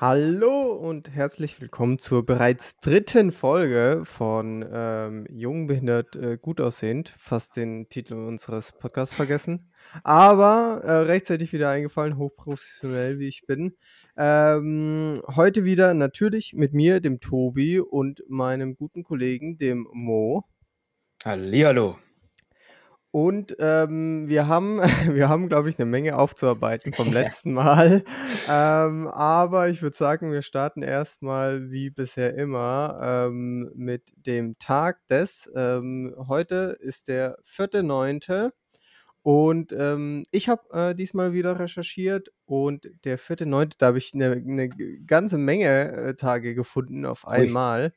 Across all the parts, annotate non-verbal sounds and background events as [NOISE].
Hallo und herzlich willkommen zur bereits dritten Folge von ähm, Jung, behindert, äh, gut aussehend. Fast den Titel unseres Podcasts vergessen. Aber äh, rechtzeitig wieder eingefallen, hochprofessionell wie ich bin. Ähm, heute wieder natürlich mit mir, dem Tobi und meinem guten Kollegen, dem Mo. Hallihallo. Und ähm, wir haben, [LAUGHS] wir haben, glaube ich, eine Menge aufzuarbeiten vom letzten Mal. [LAUGHS] ähm, aber ich würde sagen, wir starten erstmal wie bisher immer ähm, mit dem Tag des. Ähm, heute ist der 4.9. Und ähm, ich habe äh, diesmal wieder recherchiert und der 4.9., da habe ich eine ne ganze Menge äh, Tage gefunden auf Ui. einmal.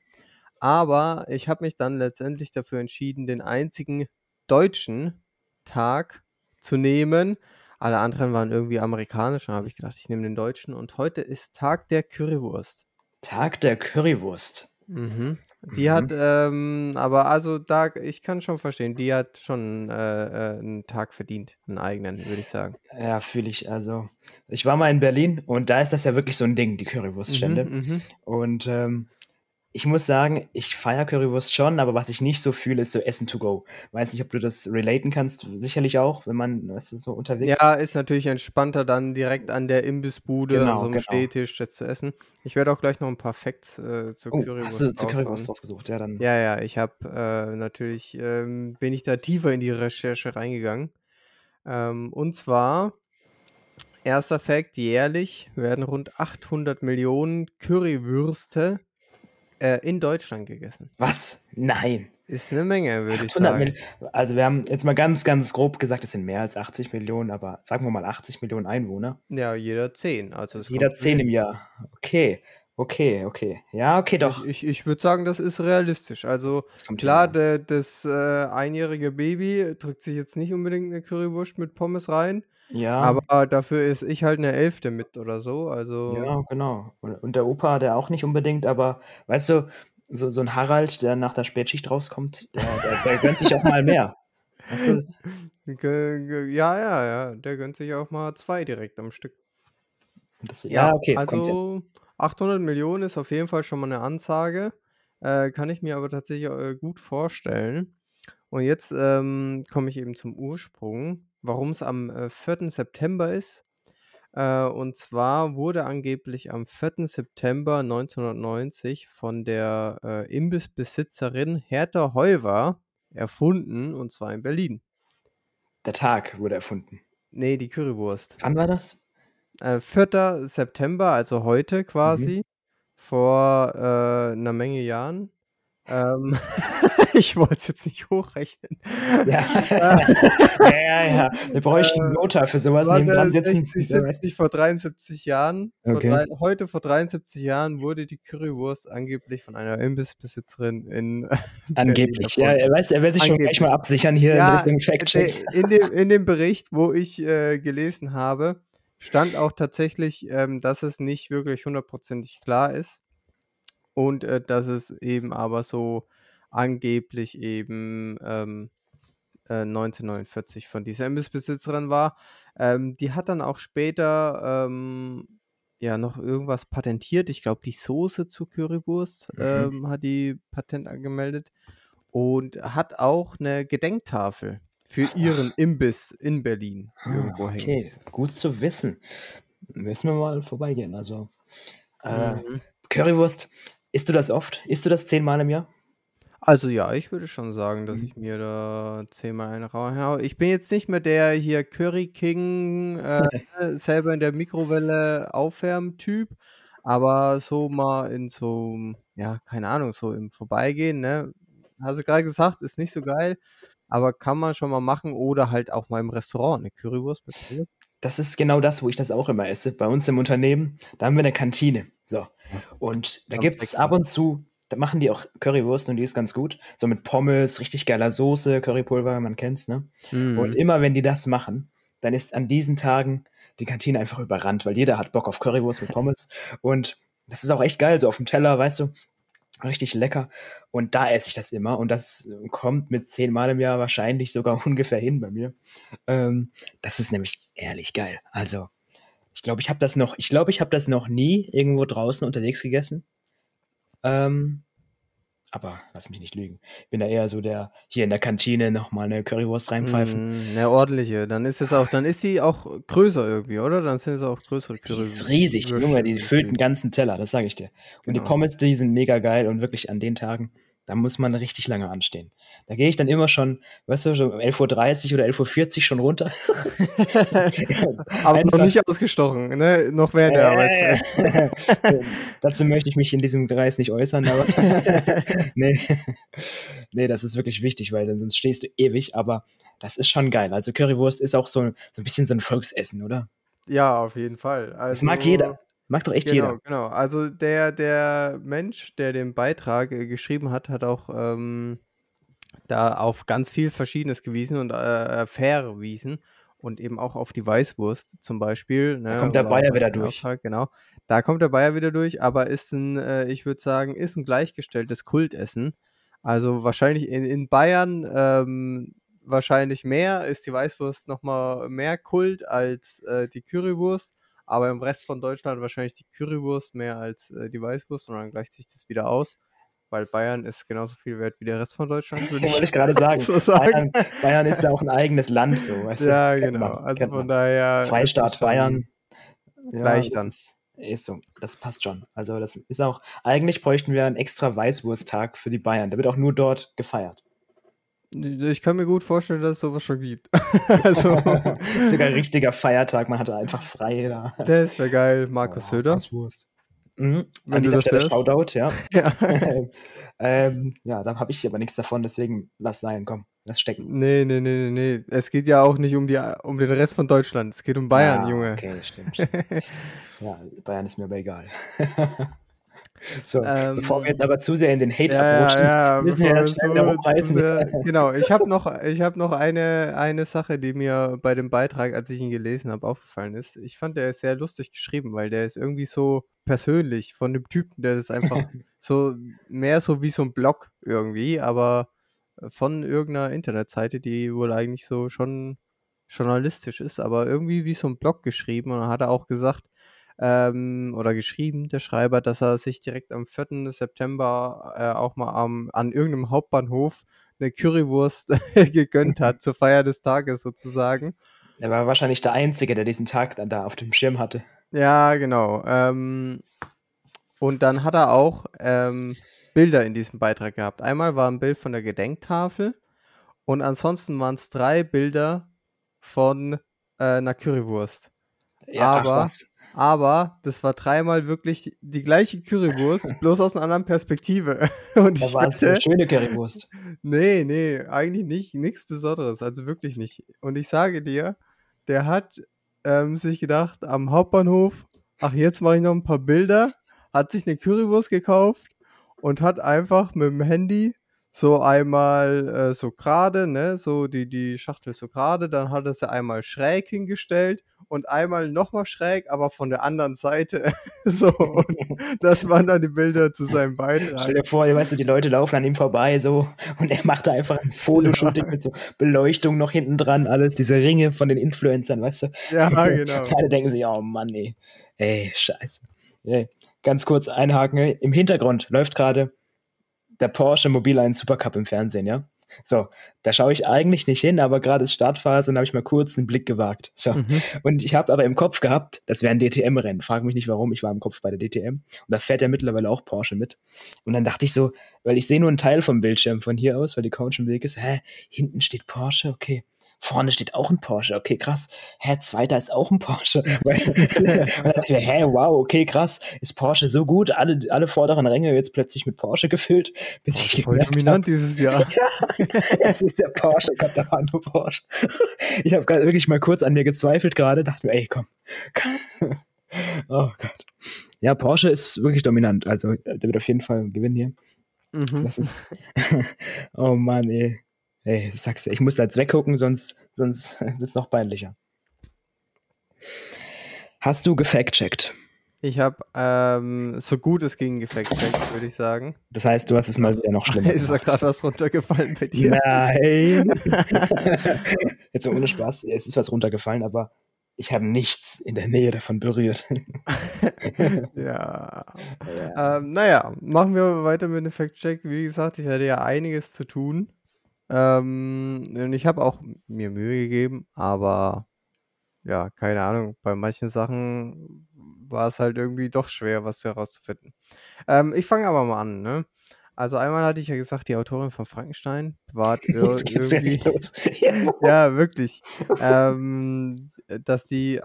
Aber ich habe mich dann letztendlich dafür entschieden, den einzigen deutschen Tag zu nehmen. Alle anderen waren irgendwie amerikanisch, dann habe ich gedacht, ich nehme den deutschen und heute ist Tag der Currywurst. Tag der Currywurst. Mhm. Die mhm. hat, ähm, aber also da, ich kann schon verstehen, die hat schon äh, äh, einen Tag verdient, einen eigenen, würde ich sagen. Ja, fühle ich. Also, ich war mal in Berlin und da ist das ja wirklich so ein Ding, die Currywurststände. Mhm, mhm. und ähm, ich muss sagen, ich feiere Currywurst schon, aber was ich nicht so fühle, ist so Essen to go. Weiß nicht, ob du das relaten kannst. Sicherlich auch, wenn man weißt du, so unterwegs ist. Ja, ist natürlich entspannter, dann direkt an der Imbissbude, genau, an so einem genau. Stehtisch das zu essen. Ich werde auch gleich noch ein paar Facts äh, zur oh, Currywurst Hast du zur Currywurst rausgesucht? Ja, dann. Ja, ja, ich habe äh, natürlich, ähm, bin ich da tiefer in die Recherche reingegangen. Ähm, und zwar, erster Fact, jährlich werden rund 800 Millionen Currywürste äh, in Deutschland gegessen. Was? Nein. Ist eine Menge, würde ich sagen. Mil also wir haben jetzt mal ganz, ganz grob gesagt, es sind mehr als 80 Millionen, aber sagen wir mal 80 Millionen Einwohner. Ja, jeder 10. Also jeder 10 im Jahr. Okay. Okay, okay. Ja, okay, doch. Ich, ich, ich würde sagen, das ist realistisch. Also das, das klar, de, das äh, einjährige Baby drückt sich jetzt nicht unbedingt eine Currywurst mit Pommes rein. Ja. Aber dafür ist ich halt eine Elfte mit oder so. Also. Ja, genau. Und der Opa, der auch nicht unbedingt, aber weißt du, so, so ein Harald, der nach der Spätschicht rauskommt, der, der, der gönnt sich auch mal mehr. Weißt du? Ja, ja, ja. Der gönnt sich auch mal zwei direkt am Stück. Das, ja, ja, okay. Also 800 Millionen ist auf jeden Fall schon mal eine Ansage. Äh, kann ich mir aber tatsächlich äh, gut vorstellen. Und jetzt ähm, komme ich eben zum Ursprung warum es am äh, 4. September ist. Äh, und zwar wurde angeblich am 4. September 1990 von der äh, Imbissbesitzerin Hertha Heuwer erfunden, und zwar in Berlin. Der Tag wurde erfunden. Nee, die Currywurst. Wann war das? Äh, 4. September, also heute quasi, mhm. vor äh, einer Menge Jahren. Ähm, [LAUGHS] [LAUGHS] ich wollte es jetzt nicht hochrechnen. Ja, [LAUGHS] ja, ja. Wir bräuchten einen Notar für sowas neben dran sitzen. 60, 70 vor 73 Jahren. Okay. Vor drei, heute vor 73 Jahren wurde die Currywurst angeblich von einer Imbissbesitzerin in. [LAUGHS] Angeblich, ja. Er, weiß, er will sich angeblich. schon gleich mal absichern hier ja, in Richtung Fact-Checks. In dem, in dem Bericht, wo ich äh, gelesen habe, stand auch tatsächlich, ähm, dass es nicht wirklich hundertprozentig klar ist und äh, dass es eben aber so angeblich eben ähm, äh, 1949 von dieser Imbissbesitzerin war. Ähm, die hat dann auch später ähm, ja noch irgendwas patentiert. Ich glaube, die Soße zu Currywurst mhm. ähm, hat die Patent angemeldet und hat auch eine Gedenktafel für ihren Imbiss in Berlin ah, irgendwo hängen. Okay, gut zu wissen. Müssen wir mal vorbeigehen. Also äh, mhm. Currywurst Isst du das oft? Isst du das zehnmal im Jahr? Also ja, ich würde schon sagen, dass mhm. ich mir da zehnmal einen reinhaue. Ich bin jetzt nicht mehr der hier Curry King [LAUGHS] äh, selber in der Mikrowelle aufwärmen-Typ, aber so mal in so, ja, keine Ahnung, so im Vorbeigehen, ne? Hast du gerade gesagt, ist nicht so geil, aber kann man schon mal machen oder halt auch mal im Restaurant eine Currywurst bestellen das ist genau das, wo ich das auch immer esse. Bei uns im Unternehmen, da haben wir eine Kantine. So. Und da gibt es ab und zu, da machen die auch Currywurst und die ist ganz gut. So mit Pommes, richtig geiler Soße, Currypulver, man kennt's, ne? Mhm. Und immer wenn die das machen, dann ist an diesen Tagen die Kantine einfach überrannt, weil jeder hat Bock auf Currywurst mit Pommes. Und das ist auch echt geil, so auf dem Teller, weißt du, richtig lecker. Und da esse ich das immer. Und das kommt mit zehnmal im Jahr wahrscheinlich sogar [LAUGHS] ungefähr hin bei mir. Ähm, das ist nämlich ehrlich geil. Also, Ich glaube, ich habe das noch, ich glaube, ich habe das noch nie irgendwo draußen unterwegs gegessen. Ähm, aber lass mich nicht lügen. Ich bin da eher so der hier in der Kantine nochmal eine Currywurst reinpfeifen. Mm, eine ordentliche. Dann ist es auch, dann ist sie auch größer irgendwie, oder? Dann sind es auch größere Currywurst. Die ist riesig, Junge, die füllt einen ganzen Teller, das sage ich dir. Und genau. die Pommes, die sind mega geil und wirklich an den Tagen, da muss man richtig lange anstehen. Da gehe ich dann immer schon, weißt du, um 11.30 Uhr oder 11.40 Uhr schon runter. [LAUGHS] [LAUGHS] aber Einfach. noch nicht ausgestochen, ne? Noch während der Arbeitszeit. [LAUGHS] Dazu möchte ich mich in diesem Kreis nicht äußern, aber nee. nee, das ist wirklich wichtig, weil sonst stehst du ewig, aber das ist schon geil. Also Currywurst ist auch so, so ein bisschen so ein Volksessen, oder? Ja, auf jeden Fall. Also, das mag also jeder. Macht doch echt genau, jeder. Genau, also der, der Mensch, der den Beitrag äh, geschrieben hat, hat auch ähm, da auf ganz viel Verschiedenes gewiesen und äh, verwiesen und eben auch auf die Weißwurst zum Beispiel. Ne, da kommt der Bayer wieder durch. Auftrag, genau, da kommt der Bayer wieder durch, aber ist ein, äh, ich würde sagen, ist ein gleichgestelltes Kultessen. Also wahrscheinlich in, in Bayern ähm, wahrscheinlich mehr, ist die Weißwurst nochmal mehr Kult als äh, die Currywurst. Aber im Rest von Deutschland wahrscheinlich die Currywurst mehr als äh, die Weißwurst und dann gleicht sich das wieder aus. Weil Bayern ist genauso viel wert wie der Rest von Deutschland, würde [LAUGHS] ich, ich gerade sagen. [LAUGHS] So sagen. Bayern, Bayern, ist ja auch ein eigenes Land, so. Weißt ja, du? genau. Man, also von daher. Freistaat Bayern. Gleich ja, dann. Ist, ist so, das passt schon. Also, das ist auch, eigentlich bräuchten wir einen extra Weißwursttag für die Bayern. Der wird auch nur dort gefeiert. Ich kann mir gut vorstellen, dass es sowas schon gibt. [LAUGHS] also, sogar ein richtiger Feiertag, man hatte einfach frei da. Das wäre geil, Markus oh, Söder. Mhm. Wenn An dieser Stelle Shoutout, ja. [LAUGHS] Ja, [LAUGHS] ähm, ja da habe ich aber nichts davon, deswegen lass sein, komm, lass stecken. Nee, nee, nee, nee, nee. Es geht ja auch nicht um, die, um den Rest von Deutschland, es geht um Bayern, ah, Junge. Okay, stimmt. stimmt. ja, Bayern ist mir aber egal. So, ähm, bevor wir jetzt aber zu sehr in den Hate ja, abrutschen, ja, [LAUGHS] müssen wir das schnell wieder hochreißen. [LAUGHS] genau, ich habe noch, ich hab noch eine, eine Sache, die mir bei dem Beitrag, als ich ihn gelesen habe, aufgefallen ist. Ich fand, der ist sehr lustig geschrieben, weil der ist irgendwie so persönlich von dem Typen, der ist einfach [LAUGHS] so mehr so wie so ein Blog irgendwie, aber von irgendeiner Internetseite, die wohl eigentlich so schon journalistisch ist, aber irgendwie wie so ein Blog geschrieben und hat er auch gesagt, ähm, oder geschrieben, der Schreiber, dass er sich direkt am 4. September äh, auch mal am, an irgendeinem Hauptbahnhof eine Currywurst [LAUGHS] gegönnt hat, zur Feier des Tages sozusagen. Er war wahrscheinlich der Einzige, der diesen Tag dann da auf dem Schirm hatte. Ja, genau. Ähm, und dann hat er auch ähm, Bilder in diesem Beitrag gehabt. Einmal war ein Bild von der Gedenktafel und ansonsten waren es drei Bilder von äh, einer Currywurst. Ja, aber, aber das war dreimal wirklich die gleiche Currywurst, [LAUGHS] bloß aus einer anderen Perspektive. [LAUGHS] Und da war es eine schöne Currywurst. Nee, nee, eigentlich nicht. Nichts Besonderes. Also wirklich nicht. Und ich sage dir, der hat ähm, sich gedacht, am Hauptbahnhof, ach, jetzt mache ich noch ein paar Bilder, hat sich eine Currywurst gekauft und hat einfach mit dem Handy so einmal äh, so gerade, ne, so die, die Schachtel so gerade, dann hat er sie einmal schräg hingestellt und einmal nochmal schräg, aber von der anderen Seite. [LAUGHS] so, und [LAUGHS] das waren dann die Bilder zu seinem Beitrag. Stell dir vor, weißt du, die Leute laufen an ihm vorbei so und er macht da einfach ein Fotoshooting ja. mit so Beleuchtung noch hinten dran, alles, diese Ringe von den Influencern, weißt du? Ja, [LAUGHS] genau. Alle denken sich, oh Mann, ey, ey, scheiße. Ey, ganz kurz einhaken, im Hintergrund läuft gerade der Porsche Mobile Supercup im Fernsehen, ja. So, da schaue ich eigentlich nicht hin, aber gerade ist Startphase und habe ich mal kurz einen Blick gewagt. So, mhm. und ich habe aber im Kopf gehabt, das wäre ein DTM-Rennen. Frag mich nicht warum, ich war im Kopf bei der DTM. Und da fährt ja mittlerweile auch Porsche mit. Und dann dachte ich so, weil ich sehe nur einen Teil vom Bildschirm von hier aus, weil die Couch im Weg ist, hä, hinten steht Porsche, okay vorne steht auch ein Porsche, okay, krass. Hä, zweiter ist auch ein Porsche. [LAUGHS] und dann dachte ich mir, hä, wow, okay, krass. Ist Porsche so gut? Alle, alle vorderen Ränge jetzt plötzlich mit Porsche gefüllt. Bis ich Voll dominant dieses Jahr. [LAUGHS] ja, es ist der Porsche, Gott, da war nur Porsche. ich habe gerade wirklich mal kurz an mir gezweifelt gerade, dachte mir, ey, komm. [LAUGHS] oh Gott. Ja, Porsche ist wirklich dominant. Also, der wird auf jeden Fall gewinnen hier. Mhm. Das ist. oh Mann, ey. Ey, du sagst ja, ich muss da jetzt weggucken, sonst, sonst [LAUGHS] wird es noch peinlicher. Hast du gefact-checkt? Ich habe ähm, so gut es ging gefact-checkt, würde ich sagen. Das heißt, du hast es mal wieder noch [LAUGHS] schlimmer. Ist da gerade was runtergefallen bei dir? Nein. [LAUGHS] Jetzt mal ohne Spaß. Es ist was runtergefallen, aber Ich habe nichts in der Nähe davon berührt. ja. ja. Ähm, naja, machen wir weiter mit dem Fact-Check. Wie gesagt, ich hatte ja einiges zu tun. Ähm, und ich habe auch mir Mühe gegeben, aber ja, keine Ahnung, bei manchen Sachen war es halt irgendwie doch schwer, was herauszufinden. Ähm, ich fange aber mal an, ne? Also einmal hatte ich ja gesagt, die Autorin von Frankenstein war [LAUGHS] irgendwie, [LAUGHS] ja. ja, wirklich, ähm, dass die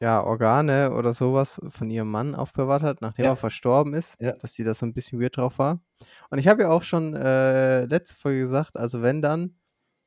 ja Organe oder sowas von ihrem Mann aufbewahrt hat, nachdem ja. er verstorben ist, ja. dass sie da so ein bisschen weird drauf war. Und ich habe ja auch schon äh, letzte Folge gesagt, also wenn dann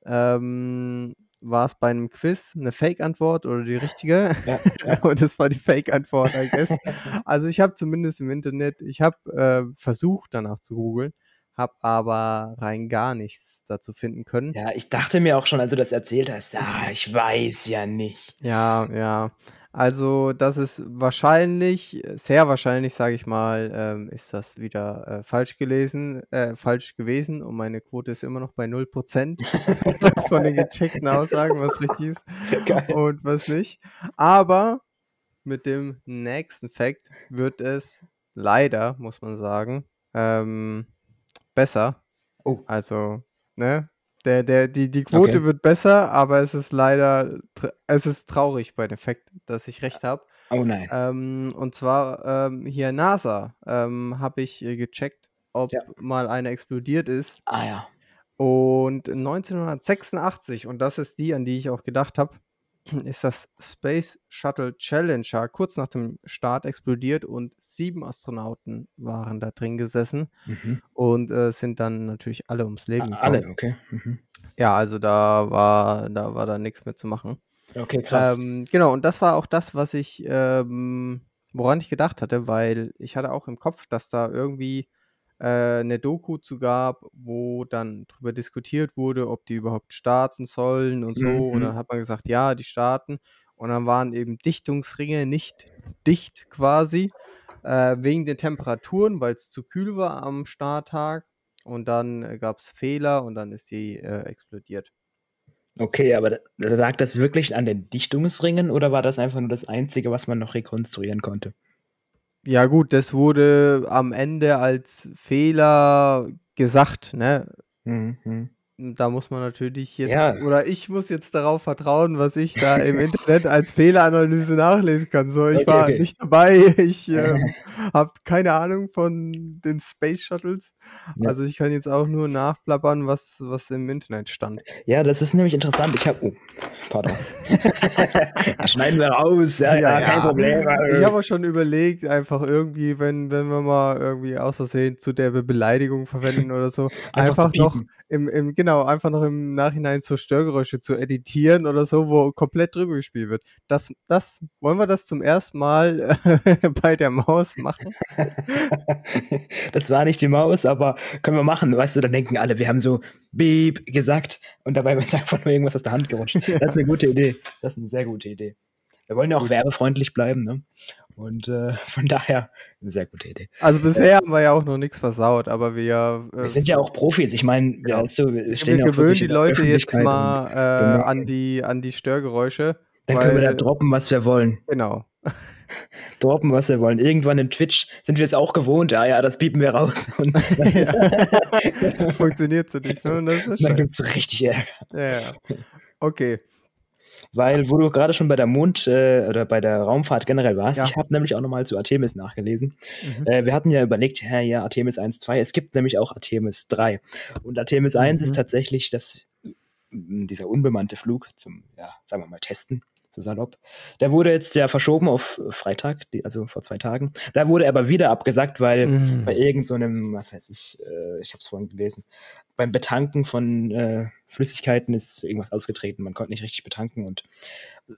ähm, war es bei einem Quiz eine Fake-Antwort oder die richtige? Ja. [LAUGHS] Und es war die Fake-Antwort, I guess. [LAUGHS] also ich habe zumindest im Internet, ich habe äh, versucht danach zu googeln, habe aber rein gar nichts dazu finden können. Ja, ich dachte mir auch schon, als du das erzählt hast, ja, ich weiß ja nicht. Ja, ja. Also, das ist wahrscheinlich, sehr wahrscheinlich, sage ich mal, ähm, ist das wieder äh, falsch gelesen, äh, falsch gewesen und meine Quote ist immer noch bei 0% [LAUGHS] von den gecheckten Aussagen, was richtig ist [LAUGHS] Geil. und was nicht. Aber mit dem nächsten Fact wird es leider, muss man sagen, ähm, besser. Oh. Also, ne? Der, der, die, die Quote okay. wird besser, aber es ist leider, es ist traurig bei dem Fakt, dass ich recht habe. Oh nein. Ähm, und zwar ähm, hier NASA ähm, habe ich äh, gecheckt, ob ja. mal eine explodiert ist. Ah ja. Und 1986, und das ist die, an die ich auch gedacht habe, ist das Space Shuttle Challenger kurz nach dem Start explodiert und sieben Astronauten waren da drin gesessen mhm. und äh, sind dann natürlich alle ums Leben gekommen. Alle, okay. Mhm. Ja, also da war da war da nichts mehr zu machen. Okay, krass. Ähm, genau, und das war auch das, was ich, ähm, woran ich gedacht hatte, weil ich hatte auch im Kopf, dass da irgendwie äh, 'ne Doku zu gab, wo dann drüber diskutiert wurde, ob die überhaupt starten sollen und so. Und dann mhm. hat man gesagt: „Ja, die starten.“ Und dann waren eben Dichtungsringe nicht dicht quasi, äh, wegen den Temperaturen, weil es zu kühl war am Starttag. Und dann, äh, gab es Fehler und dann ist die, äh, explodiert. Okay, aber lag das wirklich an den Dichtungsringen oder war das einfach nur das Einzige, was man noch rekonstruieren konnte? Ja gut, das wurde am Ende als Fehler gesagt, ne? Mhm. Da muss man natürlich jetzt, ja. oder ich muss jetzt darauf vertrauen, was ich da im Internet als Fehleranalyse nachlesen kann. So, ich okay, war okay. nicht dabei, [LAUGHS] ich äh, [LAUGHS] habe keine Ahnung von den Space Shuttles. Ja. Also ich kann jetzt auch nur nachplappern, was, was im Internet stand. Ja, das ist nämlich interessant. Ich habe, oh, pardon. [LAUGHS] schneiden wir raus, ja, ja, kein Problem. Ich habe auch schon überlegt, einfach irgendwie, wenn, wenn wir mal irgendwie aus Versehen zu der Beleidigung verwenden oder so, einfach, einfach noch im, im, genau, einfach noch im Nachhinein so Störgeräusche zu editieren oder so, wo komplett drüber gespielt wird. Das, das, wollen wir das zum ersten Mal äh, [LAUGHS] bei der Maus machen? [LAUGHS] das war nicht die Maus, aber können wir machen. Weißt du, dann denken alle, wir haben so Beep gesagt und dabei ist [LAUGHS] einfach nur irgendwas aus der Hand gerutscht. Das ist eine gute Idee. Das ist eine sehr gute Idee. Wir wollen ja auch werbefreundlich bleiben, ne? Und äh, [LAUGHS] von daher eine sehr gute Idee. Also bisher haben wir ja auch noch nichts versaut, aber wir. Äh, wir sind ja auch Profis. Ich meine, ja. weißt du, wir stehen wir ja gewöhnen die Leute jetzt mal und, äh, genau. an, die, an die Störgeräusche. Dann weil, können wir da droppen, was wir wollen. Genau. [LAUGHS] droppen, was wir wollen. Irgendwann in Twitch sind wir es auch gewohnt. Ja, ja, das bieten wir raus. [LAUGHS] Und Funktioniert so nicht. Ne? dann gibt es richtig Ärger. Ja, ja. Okay. Weil, wo du gerade schon bei der Mond- äh, oder bei der Raumfahrt generell warst, ja. ich habe nämlich auch nochmal zu Artemis nachgelesen. Mhm. Äh, wir hatten ja überlegt, ja, ja, Artemis 1, 2, es gibt nämlich auch Artemis 3. Und Artemis mhm. 1 ist tatsächlich das, dieser unbemannte Flug zum, ja, sagen wir mal, Testen so salopp. Der wurde jetzt ja verschoben auf Freitag, also vor zwei Tagen. Da wurde er aber wieder abgesagt, weil mm. bei irgendeinem, so was weiß ich, äh, ich habe es vorhin gelesen, beim Betanken von äh, Flüssigkeiten ist irgendwas ausgetreten. Man konnte nicht richtig betanken und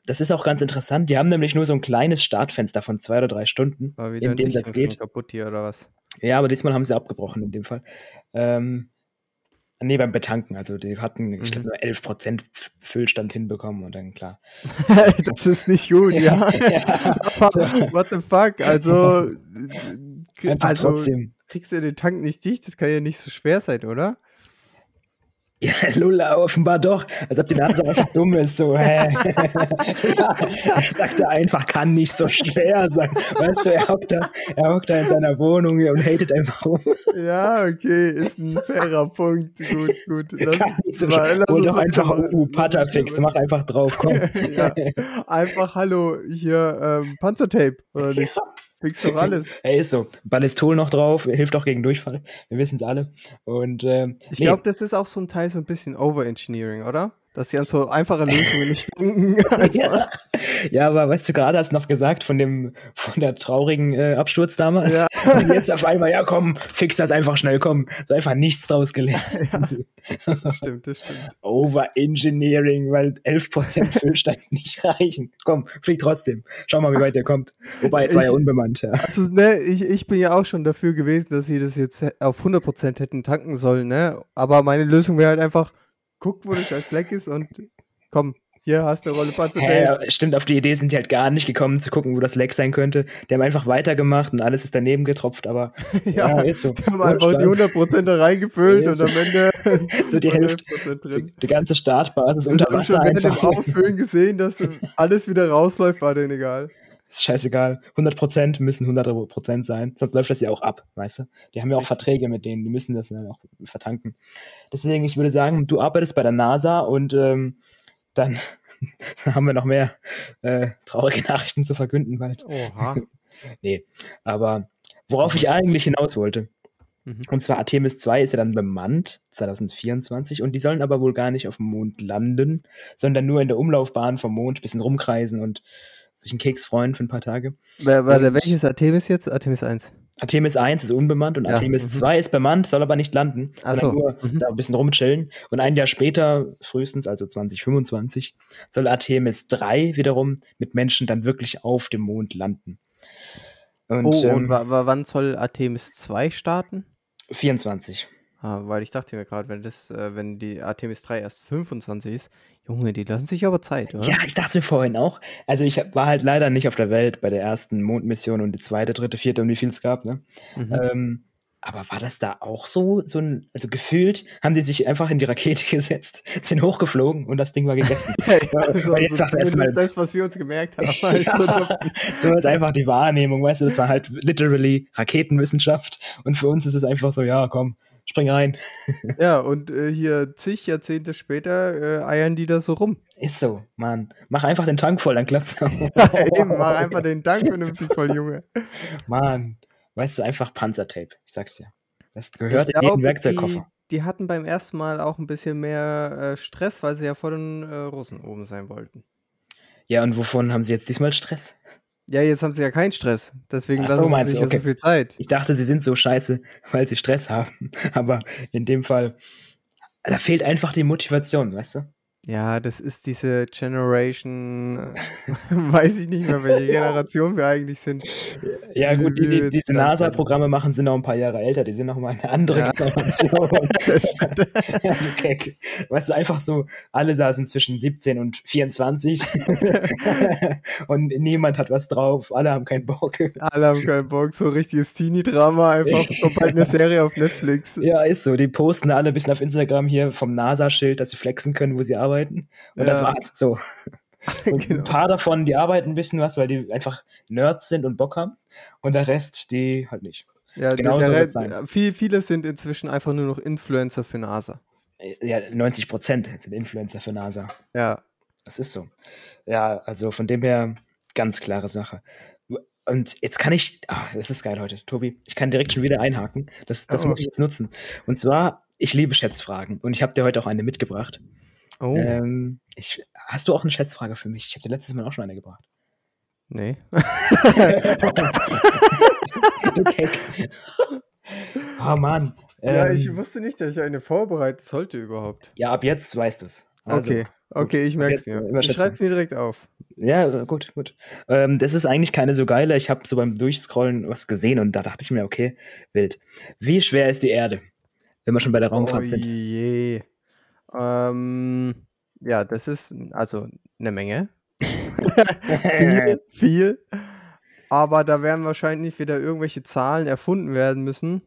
das ist auch ganz interessant. Die haben nämlich nur so ein kleines Startfenster von zwei oder drei Stunden, in dem das geht. Kaputt hier oder was? Ja, aber diesmal haben sie abgebrochen in dem Fall. Ähm, Nee, beim Betanken. Also die hatten, ich glaube, mhm. nur 11% Füllstand hinbekommen und dann klar. [LAUGHS] das ist nicht gut, ja. [LAUGHS] ja. [LAUGHS] what the fuck? Also, also trotzdem. kriegst du den Tank nicht dicht? Das kann ja nicht so schwer sein, oder? Ja, Lulla, offenbar doch. Als ob die NASA [LAUGHS] einfach dumm ist. So, hä? [LAUGHS] ja, er sagte einfach, kann nicht so schwer sein. Weißt du, er hockt da, er hockt da in seiner Wohnung und hatet einfach rum. Ja, okay, ist ein fairer Punkt. Gut, gut. [LAUGHS] Lass, kann nicht so mal, lass Hol doch einfach uh, Putterfix, mach einfach drauf, komm. ja, einfach, hallo, hier ähm, Panzertape, oder nicht? Ja. Fix doch alles. [LAUGHS] Ey, ist so. Ballistol noch drauf, hilft auch gegen Durchfall. Wir wissen es alle. Und ähm, ich nee. glaube, das ist auch so ein Teil so ein bisschen Overengineering, oder? Dass sie an so einfache Lösungen nicht denken. [LAUGHS] [LAUGHS] ja. ja, aber weißt du, gerade hast du noch gesagt von dem, von der traurigen äh, Absturz damals. Ja. [LAUGHS] Und jetzt auf einmal, ja komm, fix das einfach schnell, komm. So einfach nichts draus gelernt. Ja, das stimmt, das stimmt. Overengineering, weil 11% Füllstand nicht reichen. Komm, flieg trotzdem. Schau mal, wie weit der kommt. Wobei, es ich, war ja unbemannt, ja. Also, ne, ich, ich bin ja auch schon dafür gewesen, dass sie das jetzt auf 100% hätten tanken sollen, ne? Aber meine Lösung wäre halt einfach, guck, wo das als Leck ist und komm, hier hast du eine Rolle Panzertape. Ja, stimmt, auf die Idee sind die halt gar nicht gekommen, zu gucken, wo das Leck sein könnte. Die haben einfach weitergemacht und alles ist daneben getropft, aber [LAUGHS] ja, ja ist so. Die haben einfach Spaß. die 100% da reingefüllt und am Ende [LAUGHS] so die Hälfte, die, die, ganze Startbasis unter Wasser einfach. Ich habe Auffüllen gesehen, dass [LAUGHS] alles wieder rausläuft, war denen egal. Ist scheißegal. 100% müssen 100% sein, sonst läuft das ja auch ab, weißt du? Die haben ja auch Verträge mit denen, die müssen das ja auch vertanken. Deswegen, ich würde sagen, du arbeitest bei der NASA und ähm, dann [LAUGHS] haben wir noch mehr äh, traurige Nachrichten zu verkünden bald. Oha. [LAUGHS] nee, aber worauf ich eigentlich hinaus wollte, mhm. und zwar Artemis 2 ist ja dann bemannt, 2024, und die sollen aber wohl gar nicht auf dem Mond landen, sondern nur in der Umlaufbahn vom Mond ein bisschen rumkreisen und sich einen Keks freuen für ein paar Tage. Wer, warte, welches Artemis jetzt? Artemis 1. Artemis 1 ist unbemannt und ja. Artemis mhm. 2 ist bemannt, soll aber nicht landen, Ach sondern so. nur mhm. da ein bisschen rumchillen. Und ein Jahr später, frühestens, also 2025, soll Artemis 3 wiederum mit Menschen dann wirklich auf dem Mond landen. Und, oh, ähm, und wann soll Artemis 2 starten? 24. Ah, weil ich dachte mir gerade, wenn das, äh, wenn die Artemis 3 erst 25 ist, Junge, die lassen sich aber Zeit, oder? Ja, ich dachte mir vorhin auch. Also ich war halt leider nicht auf der Welt bei der ersten Mondmission und die zweite, dritte, vierte und wie viel es gab, ne? Mhm. Ähm, aber war das da auch so, so ein, also gefühlt haben die sich einfach in die Rakete [LAUGHS] gesetzt, sind hochgeflogen und das Ding war gegessen. [LAUGHS] ja, so, jetzt so sagt erstmal das, was wir uns gemerkt haben. [LAUGHS] ja, so ist einfach die Wahrnehmung, weißt du, das war halt literally Raketenwissenschaft und für uns ist es einfach so, ja, komm, spring ein. ja, und äh, hier zig Jahrzehnte später äh, eiern die da so rum. Ist so, Mann. Mach einfach den Tank voll, dann klappt's auch. [LAUGHS] Eben, mach einfach den Tank vernünftig voll, Junge. Mann, weißt du, einfach Panzertape, ich sag's dir. Das gehört ich in jeden Werkzeugkoffer. Die, die, hatten beim ersten Mal auch ein bisschen mehr äh, Stress, weil sie ja vor den äh, Russen oben sein wollten. Ja, und wovon haben sie jetzt diesmal Stress? Ja, jetzt haben sie ja keinen Stress. Deswegen lassen so, sie sich okay. so viel Zeit. Ich dachte, sie sind so scheiße, [LAUGHS] weil sie Stress haben. Aber in dem Fall, da fehlt einfach die Motivation, weißt du? Ja, das ist diese Generation, äh, [LAUGHS] weiß ich nicht mehr, welche [LAUGHS] Generation wir eigentlich sind. Ja, gut, die, die, diese NASA-Programme machen sind noch ein paar Jahre älter, die sind noch mal eine andere ja. Generation. [LAUGHS] okay. Weißt du, einfach so, alle da sind zwischen 17 und 24 und niemand hat was drauf, alle haben keinen Bock. Alle haben keinen Bock, so richtiges Teenie-Drama, einfach kommt bald eine Serie auf Netflix. Ja, ist so, die posten alle ein bisschen auf Instagram hier vom NASA-Schild, dass sie flexen können, wo sie arbeiten arbeiten. Und ja. das war's. So. [LAUGHS] Und genau. ein paar davon, die arbeiten ein bisschen was, weil die einfach Nerds sind und Bock haben. Und der Rest, die halt nicht. Ja, genau so wird sein. Viel, viele sind inzwischen einfach nur noch Influencer für NASA. Ja, 90 Prozent sind Influencer für NASA. Ja. Das ist so. Ja, also von dem her ganz klare Sache. Und jetzt kann ich, ah, das ist geil heute, Tobi. Ich kann direkt schon wieder einhaken. Das, das oh. muss ich jetzt nutzen. Und zwar, ich liebe Schätzfragen. Und ich habe dir heute auch eine mitgebracht. Oh. Ähm, ich, hast du auch eine Schätzfrage für mich? Ich habe dir letztes Mal auch schon eine gebracht. Nee. du Keck. Oh Mann. Ja, ähm, ich wusste nicht, dass ich eine vorbereiten sollte überhaupt. Ja, ab jetzt weißt du es. Also, okay, okay, ich merke es mir. Ich schreibe es mir direkt auf. Ja, gut, gut. Ähm, das ist eigentlich keine so geile. Ich habe so beim Durchscrollen was gesehen und da dachte ich mir, okay, wild. Wie schwer ist die Erde? Wenn wir schon bei der Raumfahrt oh sind. Je. Ähm, ja, das ist also eine Menge. [LAUGHS] viel, viel. Aber da werden wahrscheinlich wieder irgendwelche Zahlen erfunden werden müssen.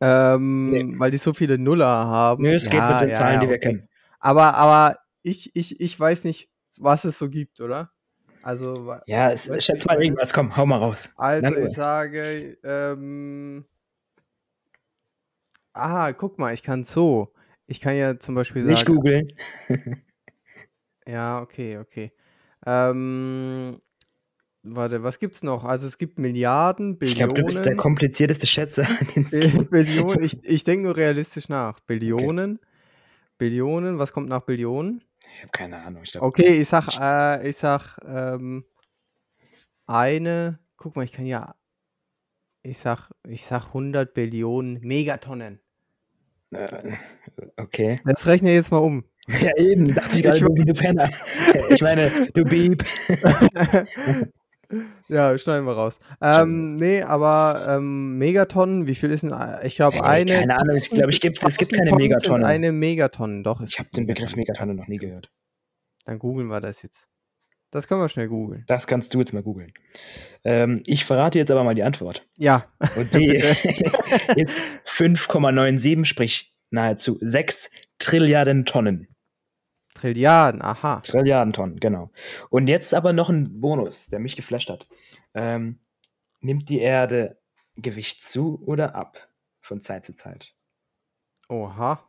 Ähm, nee. Weil die so viele Nuller haben. Nö, es ja, geht mit den ja, Zahlen, ja, die wir okay. kennen. Aber, aber ich, ich, ich weiß nicht, was es so gibt, oder? Also, ja, es, schätz mal irgendwas, komm, hau mal raus. Also, ich sage, ähm, ah, guck mal, ich kann so. Ich kann ja zum Beispiel sagen. Nicht googeln. [LAUGHS] ja, okay, okay. Ähm, warte, was gibt's noch? Also es gibt Milliarden, Billionen. Ich glaube, du bist der komplizierteste Schätzer, [LAUGHS] den es gibt. Billionen, ich, ich denke nur realistisch nach. Billionen, okay. Billionen, was kommt nach Billionen? Ich habe keine Ahnung. Ich glaub, okay, ich sag, äh, ich sag, ähm, eine, guck mal, ich kann ja, ich sag, ich sag 100 Billionen Megatonnen. Äh, okay. Das rechne ich jetzt mal um. [LAUGHS] Ja, eben, dachte ich gerade, du Penner. [LAUGHS] Ich meine, du Beep. [LAUGHS] ja, schneiden wir raus. Ähm, nee, aber ähm, Megatonnen, wie viel ist denn, ich glaube, eine. Keine Ahnung, ich glaube, ich gibt, es gibt keine Megatonnen. Eine Megatonnen, doch. Ich habe den Begriff Megatonne noch nie gehört. Dann googeln wir das jetzt. Das können wir schnell googeln. Das kannst du jetzt mal googeln. Ähm, ich verrate jetzt aber mal die Antwort. Ja. Und die ist 5,97, sprich nahezu 6 Trilliarden Tonnen. Trilliarden, aha. Trilliarden Tonnen, genau. Und jetzt aber noch ein Bonus, der mich geflasht hat. Ähm, nimmt die Erde Gewicht zu oder ab von Zeit zu Zeit? Oha.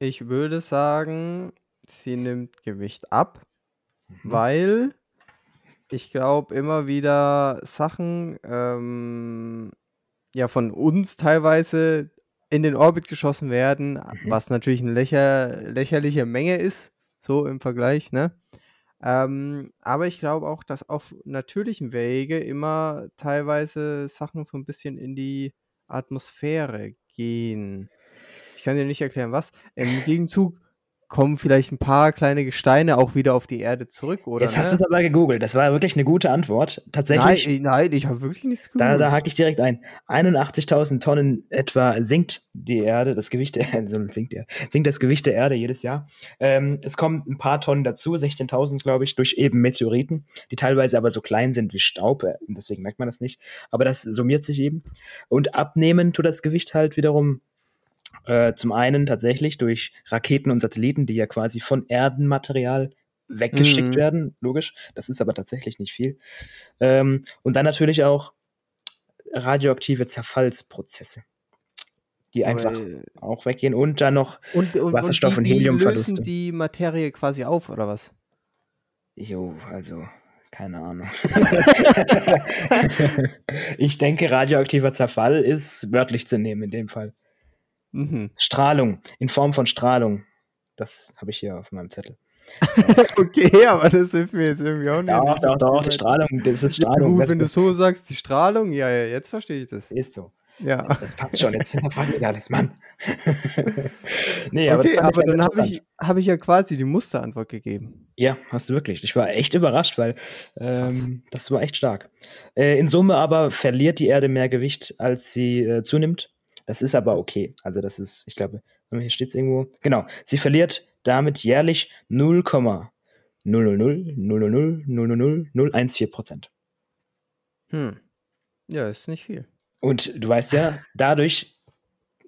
Ich würde sagen, sie nimmt Gewicht ab, mhm. weil ich glaube immer wieder Sachen ähm, ja von uns teilweise in den Orbit geschossen werden, mhm. was natürlich eine lächer lächerliche Menge ist, so im Vergleich, ne? Ähm, aber ich glaube auch, dass auf natürlichem Wege immer teilweise Sachen so ein bisschen in die Atmosphäre gehen. Ich kann dir nicht erklären, was. Im [LAUGHS] Gegenzug kommen vielleicht ein paar kleine Gesteine auch wieder auf die Erde zurück, oder? Jetzt hast ne? du es aber gegoogelt. Das war wirklich eine gute Antwort. Tatsächlich. Nein, nein ich habe wirklich nichts gegoogelt. Da, da hake ich direkt ein. 81.000 Tonnen etwa sinkt die Erde, das Gewicht der [LAUGHS] Erde, sinkt, ja, sinkt das Gewicht der Erde jedes Jahr. Ähm, es kommen ein paar Tonnen dazu, 16.000 glaube ich, durch eben Meteoriten, die teilweise aber so klein sind wie Staub, äh, deswegen merkt man das nicht. Aber das summiert sich eben. Und abnehmen tut das Gewicht halt wiederum äh, zum einen tatsächlich durch Raketen und Satelliten, die ja quasi von Erdenmaterial weggeschickt mhm. werden, logisch. Das ist aber tatsächlich nicht viel. Ähm, und dann natürlich auch radioaktive Zerfallsprozesse, die einfach Weil, auch weggehen und dann noch und, und, Wasserstoff- und, die, und Heliumverluste. Die lösen die Materie quasi auf, oder was? Jo, also keine Ahnung. [LAUGHS] ich denke, radioaktiver Zerfall ist wörtlich zu nehmen in dem Fall. Mhm. Strahlung, in Form von Strahlung. Das habe ich hier auf meinem Zettel. [LAUGHS] okay, aber das hilft mir jetzt irgendwie auch nicht. Ja, auch, auch, auch die Strahlung, das ist Strahlung. Ja, gut, wenn du so sagst, die Strahlung, ja, ja, jetzt verstehe ich das. Ist so. Ja. Das, das passt schon, jetzt hinterfragen wir alles, Mann. [LAUGHS] nee, aber, okay, aber dann habe ich, hab ich ja quasi die Musterantwort gegeben. Ja, hast du wirklich. Ich war echt überrascht, weil ähm, das war echt stark. Äh, in Summe aber verliert die Erde mehr Gewicht, als sie äh, zunimmt. Das ist aber okay. Also das ist, ich glaube, hier steht es irgendwo. Genau, sie verliert damit jährlich 0,000000014 Prozent. Hm. Ja, ist nicht viel. Und du weißt ja, dadurch,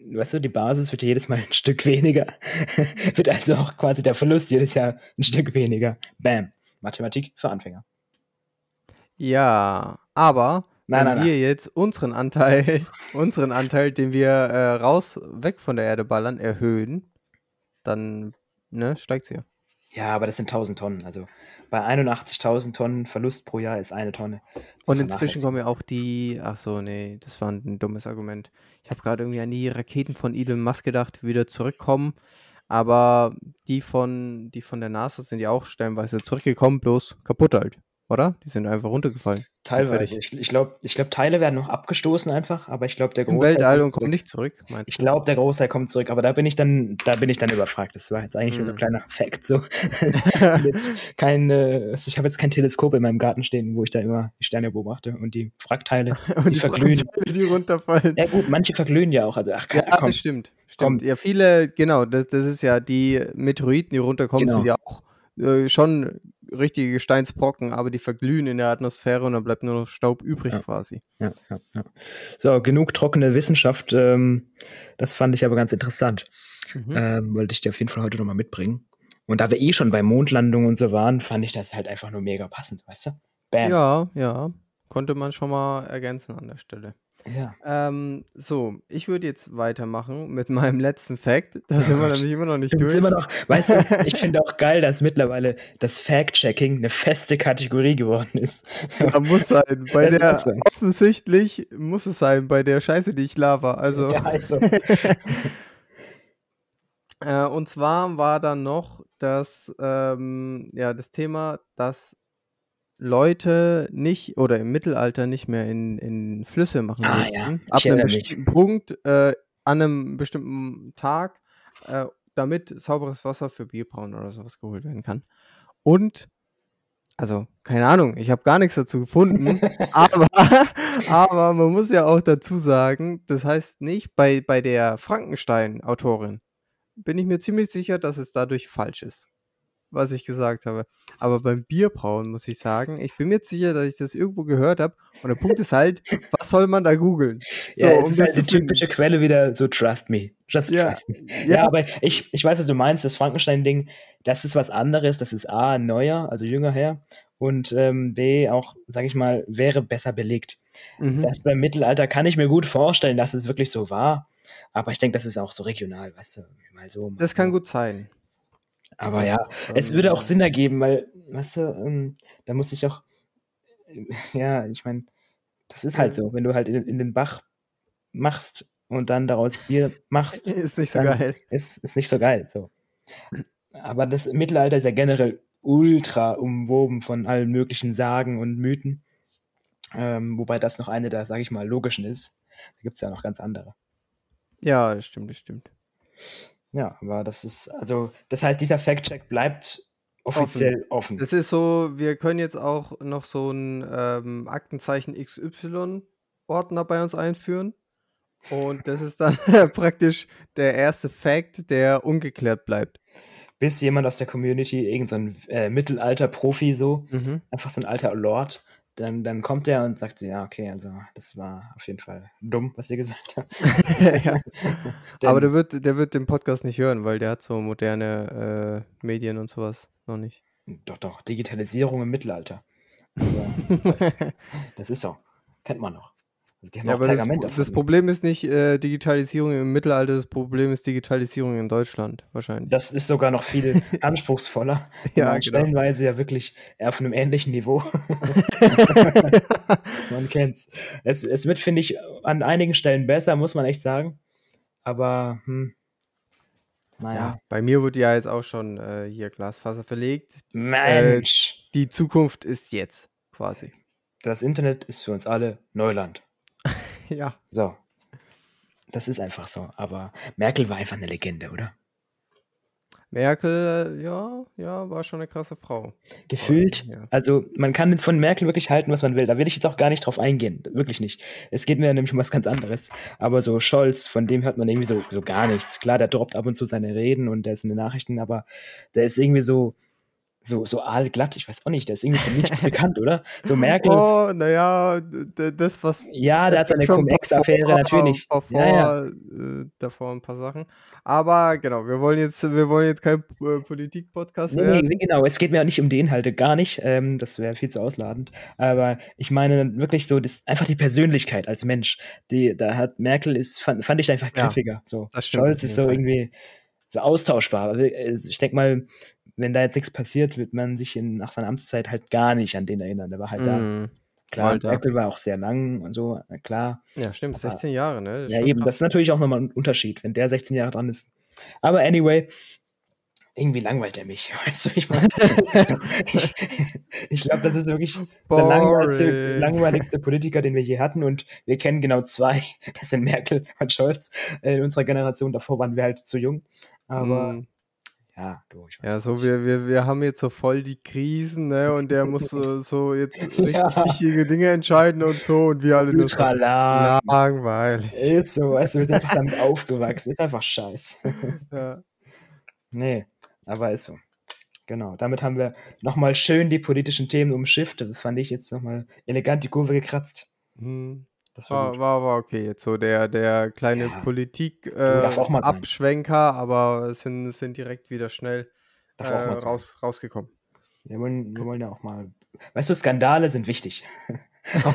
weißt du, die Basis wird ja jedes Mal ein Stück weniger. [LAUGHS] wird also auch quasi der Verlust jedes Jahr ein Stück weniger. Bam. Mathematik für Anfänger. Ja, aber Nein, wenn nein, wir nein. jetzt unseren Anteil, [LAUGHS] unseren Anteil, den wir äh, raus, weg von der Erde ballern, erhöhen, dann ne, steigt sie ja. Ja, aber das sind 1000 Tonnen. Also bei 81.000 Tonnen Verlust pro Jahr ist eine Tonne. Und inzwischen kommen ja auch die, ach so, nee, das war ein dummes Argument. Ich habe gerade irgendwie an die Raketen von Elon Musk gedacht, wieder zurückkommen. Aber die von, die von der NASA sind ja auch stellenweise zurückgekommen, bloß kaputt halt oder? Die sind einfach runtergefallen. Teilweise. Ich, ich glaube, ich glaub, Teile werden noch abgestoßen einfach, aber ich glaube, der Großteil. Im Weltall und kommt nicht zurück, Ich glaube, der Großteil kommt zurück, aber da bin ich dann, da bin ich dann überfragt. Das war jetzt eigentlich mhm. nur so ein mhm. kleiner Fact. So. jetzt kein, äh, ich habe jetzt kein Teleskop in meinem Garten stehen, wo ich da immer die Sterne beobachte und die Wrackteile, [LAUGHS] und die, die verglühen. Die runterfallen. Ja gut, manche verglühen ja auch. Also, ach, ja, komm, das stimmt. Stimmt. Ja, viele, genau, das, das ist ja die Meteoriten, die runterkommen, genau. sind ja auch äh, schon richtige Gesteinsbrocken, aber die verglühen in der Atmosphäre und dann bleibt nur noch Staub übrig Ja. quasi. Ja, ja, ja. So, genug trockene Wissenschaft. Ähm, das fand ich aber ganz interessant. Mhm. Ähm, wollte ich dir auf jeden Fall heute nochmal mitbringen. Und da wir eh schon bei Mondlandung und so waren, fand ich das halt einfach nur mega passend, weißt du? Bam. Ja, ja. Konnte man schon mal ergänzen an der Stelle. Ja. Ähm, so, ich würde jetzt weitermachen mit meinem letzten Fact. Da sind wir nämlich immer noch nicht durch. wir noch, weißt du, [LAUGHS] ich finde auch geil, dass mittlerweile das Fact-Checking eine feste Kategorie geworden ist. So. Ja, muss sein. Bei Das der muss sein. offensichtlich muss es sein, bei der Scheiße, die ich laber. Also. Ja, also. [LAUGHS] Äh, und zwar war dann noch das, ähm, ja, das Thema, dass Leute nicht oder im Mittelalter nicht mehr in, in Flüsse machen Ah, durften. ja, Ab einem erinnere mich. bestimmten Punkt, äh, an einem bestimmten Tag, äh, damit sauberes Wasser für Bierbrauen oder sowas geholt werden kann. Und, also, keine Ahnung, ich habe gar nichts dazu gefunden, [LAUGHS] aber, aber man muss ja auch dazu sagen, das heißt nicht, bei, bei der Frankenstein-Autorin bin ich mir ziemlich sicher, dass es dadurch falsch ist, was ich gesagt habe. Aber beim Bierbrauen muss ich sagen, ich bin mir jetzt sicher, dass ich das irgendwo gehört habe. Und der Punkt ist halt, [LAUGHS] was soll man da googeln? Ja, So, es um ist das halt die finden. typische Quelle wieder so trust me. Just Ja, trust me. Ja, ja, aber ich, ich weiß, was du meinst. Das Frankenstein-Ding, das ist was anderes. Das ist A, neuer, also jünger her. Und ähm, B, auch, sag ich mal, wäre besser belegt. mhm. Das beim Mittelalter kann ich mir gut vorstellen, dass es wirklich so war. Aber ich denke, das ist auch so regional, weißt du, mal so. Mal das kann so. gut sein. Aber ja, es würde auch Sinn ergeben, weil, weißt du, ähm, da muss ich auch, ja, ich meine, das ist halt so, wenn du halt in, in den Bach machst und dann daraus Bier machst, [LAUGHS] Ist nicht so geil. ist ist nicht so geil. So. Aber das Mittelalter ist ja generell ultra umwoben von allen möglichen Sagen und Mythen. Ähm, wobei das noch eine der, sage ich mal, logischen ist. Da gibt es ja noch ganz andere. Ja, das stimmt, das stimmt. Ja, aber das ist, also, das heißt, dieser Fact-Check bleibt offiziell offen. Das ist so, wir können jetzt auch noch so ein ähm, Aktenzeichen XY-Ordner bei uns einführen. Und das ist dann [LAUGHS] praktisch der erste Fact, der ungeklärt bleibt. Bis jemand aus der Community, irgendein so ein, äh, Mittelalter-Profi so, Mhm. einfach so ein alter Lord, dann, dann kommt er und sagt so, ja, okay, also das war auf jeden Fall dumm, was ihr gesagt habt. [LAUGHS] ja. [LAUGHS] Aber der wird, der wird den Podcast nicht hören, weil der hat so moderne äh, Medien und sowas noch nicht. Doch, doch, Digitalisierung im Mittelalter. Also, das, [LAUGHS] das ist so. Kennt man noch. Die haben Ja, auch das, Pergament das erfunden. Problem ist nicht äh, Digitalisierung im Mittelalter, das Problem ist Digitalisierung in Deutschland wahrscheinlich. Das ist sogar noch viel [LAUGHS] anspruchsvoller. Ja, genau. Stellenweise ja wirklich auf einem ähnlichen Niveau. [LAUGHS] man kennt's. Es, es wird, finde ich, an einigen Stellen besser, muss man echt sagen. Aber, hm, naja. ja, bei mir wurde ja jetzt auch schon äh, hier Glasfaser verlegt. Mensch! Die Zukunft ist jetzt quasi. das Internet ist für uns alle Neuland. [LAUGHS] Ja. So. Das ist einfach so. Aber Merkel war einfach eine Legende, oder? Merkel, äh, ja, ja, war schon eine krasse Frau. Gefühlt, Ja. also man kann von Merkel wirklich halten, was man will. Da will ich jetzt auch gar nicht drauf eingehen. Wirklich nicht. Es geht mir nämlich um was ganz anderes. Aber so Scholz, von dem hört man irgendwie so, so gar nichts. Klar, der droppt ab und zu seine Reden und der ist in den Nachrichten, aber der ist irgendwie so, so, so aalglatt. Ich weiß auch nicht, der ist irgendwie von nichts bekannt, oder? So [LAUGHS] Merkel. Oh, naja, das, was. Ja, es hat seine gibt schon ein paar Cum-Ex-Affäre vor- natürlich. Ja, ja. äh, davor ein paar Sachen. Aber genau, wir wollen jetzt, wir wollen jetzt kein äh, Politik-Podcast Nee, werden. nee, genau. Es geht mir auch nicht um die Inhalte, gar nicht. Ähm, das wäre viel zu ausladend. Aber ich meine wirklich so, das, einfach die Persönlichkeit als Mensch. Die, da hat Merkel ist, fand, fand ich einfach Ja, griffiger. so. das stimmt Scholz ist so irgendwie so austauschbar. Äh, Ich denke mal, wenn da jetzt nichts passiert, wird man sich in, nach seiner Amtszeit halt gar nicht an den erinnern. Der war halt da. Mm, Klar, Alter. Merkel war auch sehr lang und so, klar. Ja, stimmt, Aber- 16 Jahre, ne? Ja, eben, krass. das ist natürlich auch nochmal ein Unterschied, wenn der 16 Jahre dran ist. Aber anyway, irgendwie langweilt er mich. [LAUGHS] Weißt du, ich meine, [LAUGHS] ich, ich glaube, das ist wirklich der langweiligste, Boring. langweiligste Politiker, den wir je hatten. Und wir kennen genau zwei. Das sind Merkel und Scholz. In unserer Generation davor waren wir halt zu jung. Aber Mm, ja, du, ich weiß Ja, so nicht. wir, wir, wir haben jetzt so voll die Krisen, ne? Und der muss so, [LAUGHS] so jetzt richtig Ja. wichtige Dinge entscheiden und so und wir alle nur Ultra lang. langweilig. Ist so, weißt du, wir sind einfach damit [LAUGHS] aufgewachsen. Ist einfach scheiße. [LAUGHS] Ja. Nee, aber ist so. Genau, damit haben wir nochmal schön die politischen Themen umschifft. Das fand ich jetzt nochmal elegant die Kurve gekratzt. Hm. Das war, war, war, war, okay. Jetzt so der, der kleine ja. Politik-Abschwenker, äh, aber sind, sind direkt wieder schnell äh, raus, rausgekommen. Wir wollen, wir wollen ja auch mal. Weißt du, Skandale sind wichtig. [LAUGHS] ja,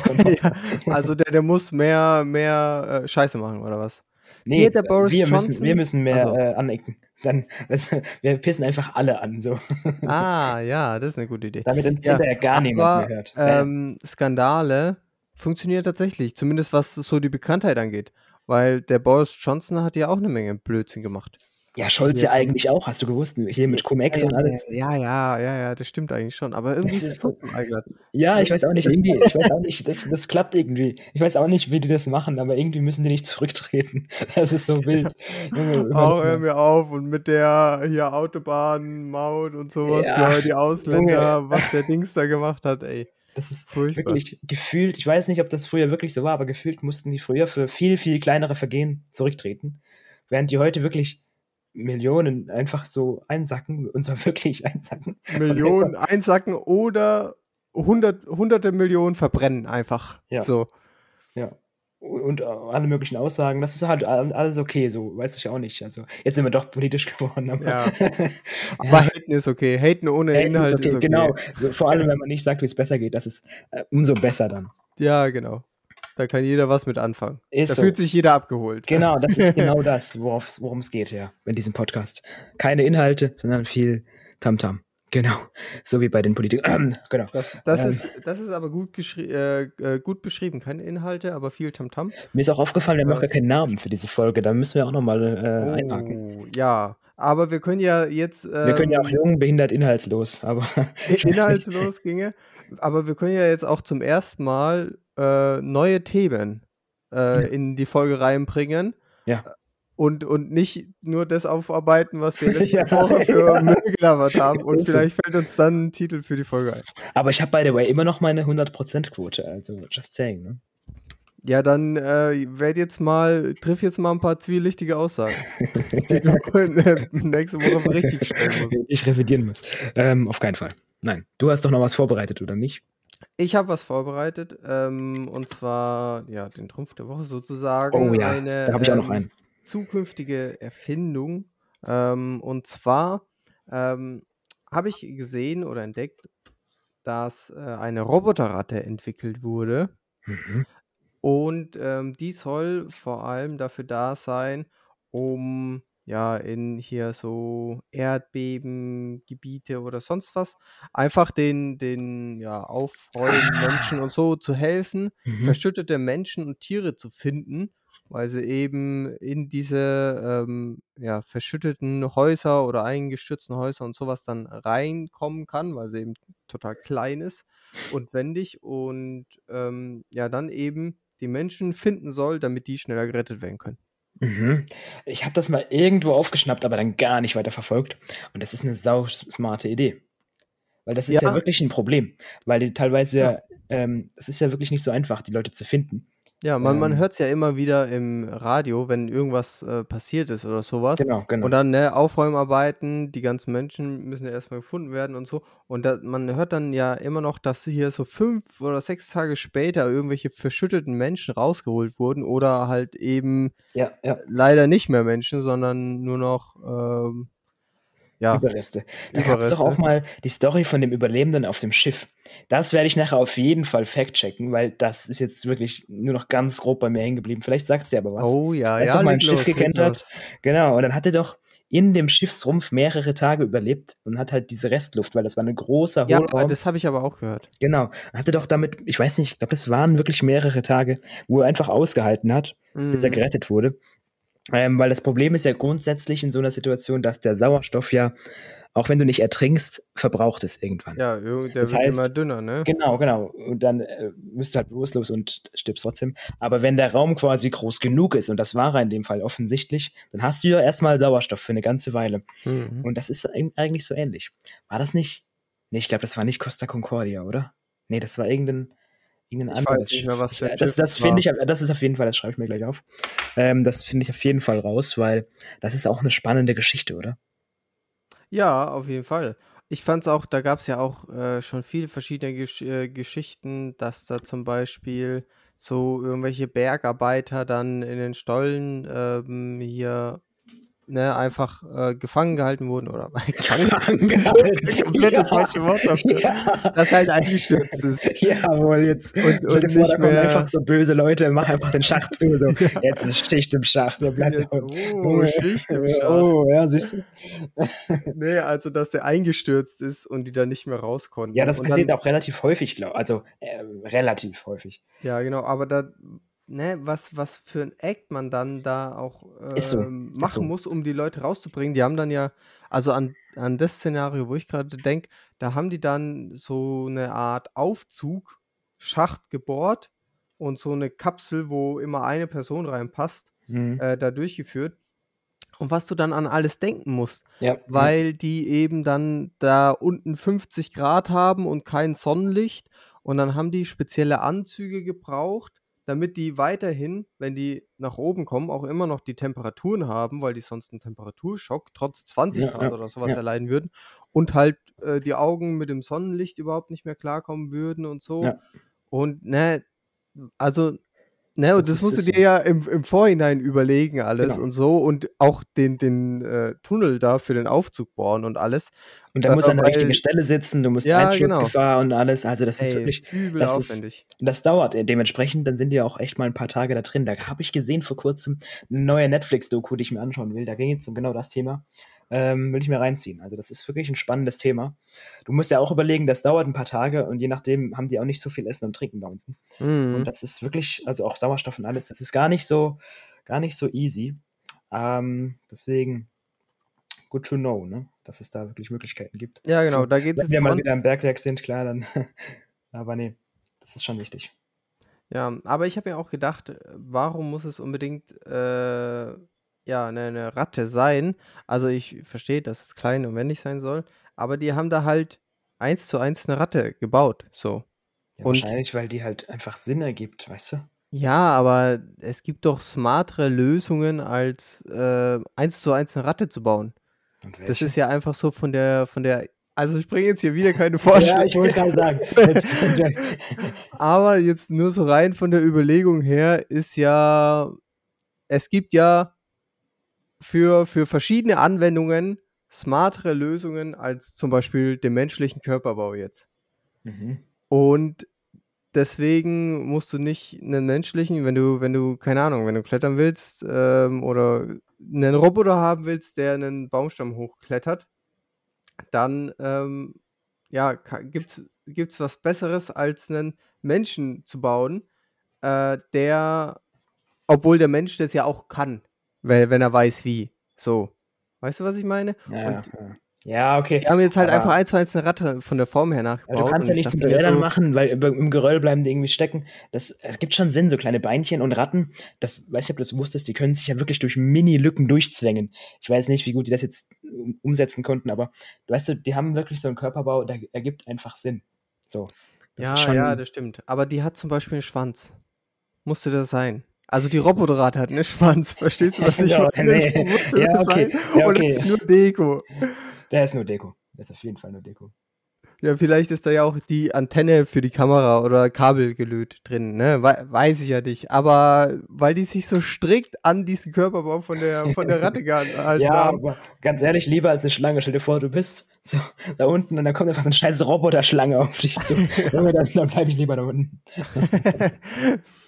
also der, der muss mehr, mehr äh, Scheiße machen, oder was? Nee, wir, müssen, wir müssen mehr also. äh, anecken. Dann, das, wir pissen einfach alle an. So. Ah, ja, das ist eine gute Idee. Damit uns ja, ja gar niemand mehr hört. Ähm, Skandale funktionieren tatsächlich, zumindest was so die Bekanntheit angeht. Weil der Boris Johnson hat ja auch eine Menge Blödsinn gemacht. Ja, Scholz ja eigentlich auch, hast du gewusst, hier mit Cum-Ex ja, und alles. Ja, ja, ja, ja, das stimmt eigentlich schon, aber irgendwie das ist es Ja, ich weiß auch nicht, irgendwie, ich weiß auch nicht, das, das klappt irgendwie. Ich weiß auch nicht, wie die das machen, aber irgendwie müssen die nicht zurücktreten. Das ist so wild. Junge, oh, hör mir auf und mit der hier Autobahn, Maut und sowas ja, für die Ausländer, was der Dings da gemacht hat, ey. Das ist Furchtbar. wirklich gefühlt, ich weiß nicht, ob das früher wirklich so war, aber gefühlt mussten die früher für viel, viel kleinere Vergehen zurücktreten. Während die heute wirklich Millionen einfach so einsacken, [LAUGHS] und zwar wirklich einsacken. Millionen [LAUGHS] einsacken oder hundert, hunderte Millionen verbrennen einfach. Ja. So. Ja. Und alle möglichen Aussagen, das ist halt alles okay, so weiß ich auch nicht. Also jetzt sind wir doch politisch [LAUGHS] geworden. Aber, ja. [LAUGHS] aber ja. Haten ist okay. Haten ohne Haten Inhalt ist okay. ist okay. Genau. Vor allem, wenn man nicht sagt, wie es besser geht, das ist äh, umso besser dann. Ja, genau. Da kann jeder was mit anfangen. Ist da so. fühlt sich jeder abgeholt. Genau, das ist [LAUGHS] genau das, worum es geht, ja, in diesem Podcast. Keine Inhalte, sondern viel Tamtam. -Tam. Genau, so wie bei den Politikern. [CLEARS THROAT] genau. Das, das ähm, ist, das ist aber gut, äh, äh, gut beschrieben. Keine Inhalte, aber viel Tamtam. -Tam. Mir ist auch aufgefallen, wir haben noch gar keinen Namen für diese Folge. Da müssen wir auch nochmal äh, oh, einhaken. Ja, aber wir können ja jetzt. Ähm, wir können ja auch ähm, jung, behindert, inhaltslos. Aber [LAUGHS] inhaltslos ginge. Aber wir können ja jetzt auch zum ersten Mal äh, neue Themen äh, ja. in die Folge reinbringen. Ja. Und, und nicht nur das aufarbeiten, was wir [LAUGHS] letzte ja. Woche für [LAUGHS] Müll gelabert haben. Und vielleicht fällt uns dann ein Titel für die Folge ein. Aber ich habe, by the way, immer noch meine 100%-Quote. Also, just saying, ne? Ja, dann äh, werd jetzt mal, triff jetzt mal ein paar zwielichtige Aussagen, [LAUGHS] die du nächste Woche richtig stellen musst. Ich revidieren muss. Ähm, auf keinen Fall. Nein. Du hast doch noch was vorbereitet, oder nicht? Ich habe was vorbereitet, ähm, und zwar ja, den Trumpf der Woche sozusagen. Oh ja, eine, da habe ich auch noch ähm, einen. Zukünftige Erfindung. Ähm, und zwar ähm, habe ich gesehen oder entdeckt, dass äh, eine Roboterratte entwickelt wurde. Mhm. Und ähm, die soll vor allem dafür da sein, um ja, in hier so Erdbebengebiete oder sonst was, einfach den, den ja, aufräumenden Menschen und so zu helfen, Mhm. verschüttete Menschen und Tiere zu finden, weil sie eben in diese ähm, ja, verschütteten Häuser oder eingestürzten Häuser und sowas dann reinkommen kann, weil sie eben total klein ist und wendig und ähm, ja, dann eben die Menschen finden soll, damit die schneller gerettet werden können. Mhm. Ich habe das mal irgendwo aufgeschnappt, aber dann gar nicht weiter verfolgt. Und das ist eine sau smarte Idee. Weil das ist ja, ja wirklich ein Problem. Weil die teilweise, ja. ähm, es ist ja wirklich nicht so einfach, die Leute zu finden. Ja, man, man ähm. hört es ja immer wieder im Radio, wenn irgendwas äh, passiert ist oder sowas. Genau, genau. Und dann ne, Aufräumarbeiten, die ganzen Menschen müssen ja erstmal gefunden werden und so. Und da, man hört dann ja immer noch, dass hier so fünf oder sechs Tage später irgendwelche verschütteten Menschen rausgeholt wurden oder halt eben ja, ja. leider nicht mehr Menschen, sondern nur noch ähm, ja. Überreste. Da gab es doch auch mal die Story von dem Überlebenden auf dem Schiff. Das werde ich nachher auf jeden Fall fact-checken, weil das ist jetzt wirklich nur noch ganz grob bei mir hängen geblieben. Vielleicht sagt sie aber was. Oh ja, er ja. doch mal ein Schiff gekentert. Genau, und dann hat er doch in dem Schiffsrumpf mehrere Tage überlebt und hat halt diese Restluft, weil das war ein großer Hohlraum. Ja, das habe ich aber auch gehört. Genau. Und hatte doch damit, ich weiß nicht, ich glaube, das waren wirklich mehrere Tage, wo er einfach ausgehalten hat, mm. bis er mhm. gerettet wurde. Ähm, weil das Problem ist ja grundsätzlich in so einer Situation, dass der Sauerstoff ja, auch wenn du nicht ertrinkst, verbraucht es irgendwann. Ja, der das wird heißt, immer dünner, ne? Genau, genau. Und dann äh, bist du halt bewusstlos und stirbst trotzdem. Aber wenn der Raum quasi groß genug ist, und das war er in dem Fall offensichtlich, dann hast du ja erstmal Sauerstoff für eine ganze Weile. Mhm. Und das ist eigentlich so ähnlich. War das nicht? Nee, ich glaube, das war nicht Costa Concordia, oder? Nee, das war irgendein irgendein ich anderes. Nicht mehr, was für das das finde ich, das ist auf jeden Fall, das schreibe ich mir gleich auf. Ähm, das finde ich auf jeden Fall raus, weil das ist auch eine spannende Geschichte, oder? Ja, auf jeden Fall. Ich fand's auch da gab's ja auch, äh, schon viele verschiedene Gesch äh, Geschichten, dass da zum Beispiel so irgendwelche Bergarbeiter dann in den Stollen, ähm, hier ne, einfach, äh, gefangen gehalten wurden oder [LAUGHS] [LAUGHS] gefangen gehalten. komplett das falsche Wort dafür. Ja. Das halt eingestürzt ist. Jawohl, jetzt und, dir vor, da kommen einfach so böse Leute, mach einfach den Schacht zu. So. Ja. [LAUGHS] Jetzt ist Schicht im Schacht. Der bleibt jetzt, oh, Schicht im Schacht. Oh, ja, siehst du. nee, also, dass der eingestürzt ist und die dann nicht mehr raus konnten. Ja, das und passiert dann, auch relativ häufig, glaube Also, äh, relativ häufig. Ja, genau, aber da ne, was was für ein Act man dann da auch, Ist so, ähm, machen so. muss, um die Leute rauszubringen. Die haben dann ja also an an das Szenario, wo ich gerade denke, da haben die dann so eine Art Aufzug-Schacht gebohrt und so eine Kapsel, wo immer eine Person reinpasst, Mhm. äh, da durchgeführt. Und was du dann an alles denken musst, Ja, weil die eben dann da unten 50 Grad haben und kein Sonnenlicht und dann haben die spezielle Anzüge gebraucht damit die weiterhin, wenn die nach oben kommen, auch immer noch die Temperaturen haben, weil die sonst einen Temperaturschock trotz 20 Ja, Grad ja, oder sowas ja. erleiden würden und halt, äh, die Augen mit dem Sonnenlicht überhaupt nicht mehr klarkommen würden und so. Und, ne, also Ne, und Das das ist musst du dir ja. im im Vorhinein überlegen alles Genau. und so und auch den den, äh, Tunnel da für den Aufzug bohren und alles, Und da äh, musst du an der richtigen Stelle sitzen, du musst Ja, genau. Einschutzgefahr und alles. Also, das ist Ey, wirklich übel das ist aufwendig. das dauert. Äh, dementsprechend, dann sind die auch echt mal ein paar Tage da drin. Da habe ich gesehen vor Kurzem 'ne neue Netflix-Doku, die ich mir anschauen will. Da ging es um genau das Thema. Ähm, will ich mir reinziehen. Also, das ist wirklich ein spannendes Thema. Du musst ja auch überlegen, das dauert ein paar Tage und je nachdem haben die auch nicht so viel Essen und Trinken da unten. Und Mhm. das ist wirklich also, auch Sauerstoff und alles, das ist gar nicht so gar nicht so easy. Ähm, deswegen good to know, ne, dass es da wirklich Möglichkeiten gibt. Ja, genau, So, da geht's wenn jetzt wir mal wieder im Bergwerk sind, klar, dann [LAUGHS] aber ne, das ist schon wichtig. Ja, aber ich habe mir auch gedacht, warum muss es unbedingt, äh, ja, 'ne 'ne Ratte sein? Also, ich verstehe, dass es klein und wendig sein soll, aber die haben da halt eins zu eins 'ne Ratte gebaut, so. Ja, Und wahrscheinlich, weil die halt einfach Sinn ergibt, weißt du? Ja, aber es gibt doch smartere Lösungen, als, äh, eins zu eins 'ne Ratte zu bauen. Das ist ja einfach so von der von der also, ich bringe jetzt hier wieder keine [LAUGHS] Ja, ich Vorschläge. wollte grade sagen, jetzt [LAUGHS] Aber jetzt nur so rein von der Überlegung her ist ja es gibt ja für für verschiedene Anwendungen smartere Lösungen als zum Beispiel den menschlichen Körperbau jetzt. Mhm. Und deswegen musst du nicht 'nen menschlichen wenn du wenn du keine Ahnung, wenn du klettern willst, ähm, oder 'nen Roboter haben willst, der 'nen Baumstamm hochklettert, dann, ähm, ja, gibt's gibt's was Besseres, als 'nen Menschen zu bauen, äh, der obwohl der Mensch das ja auch kann, we wenn er weiß wie, so. Weißt du, was ich meine? Ja, Und ja. Okay, die haben jetzt halt einfach aber eins zu eins 'ne Ratte von der Form her aber nachgebaut du kannst ja ich nichts mit dachte mir Rädern so machen, weil im Geröll bleiben die irgendwie stecken. Das es gibt schon Sinn, so kleine Beinchen und Ratten, das weiß nicht, ob du das wusstest, die können sich ja wirklich durch Mini-Lücken durchzwängen. Ich weiß nicht, wie gut die das jetzt um umsetzen konnten, aber weißt du, die haben wirklich so 'n Körperbau, der ergibt einfach Sinn. So, das Ja, ja, das stimmt. Aber die hat zum Beispiel 'n Schwanz. Musste das sein? Also, die Roboterratte hat 'ne Schwanz. Verstehst du, was ich Ja, meine? Ne. musste Ja, okay. sein? Ja, Oder ist okay. nur Deko? Der ist nur Deko. Der ist auf jeden Fall nur Deko. Ja, vielleicht ist da ja auch die Antenne für die Kamera oder Kabel gelöt drin, ne? Wei weiß ich ja nicht. Aber weil die sich so strikt an diesen Körperbau von der von der Ratte gehalten [LAUGHS] Ja, haben. aber ganz ehrlich, lieber als 'ne Schlange. Stell dir vor, du bist so da unten und dann kommt einfach so 'ne scheiß Roboterschlange auf dich zu. [LAUGHS] Dann dann bleibe ich lieber da unten. [LAUGHS]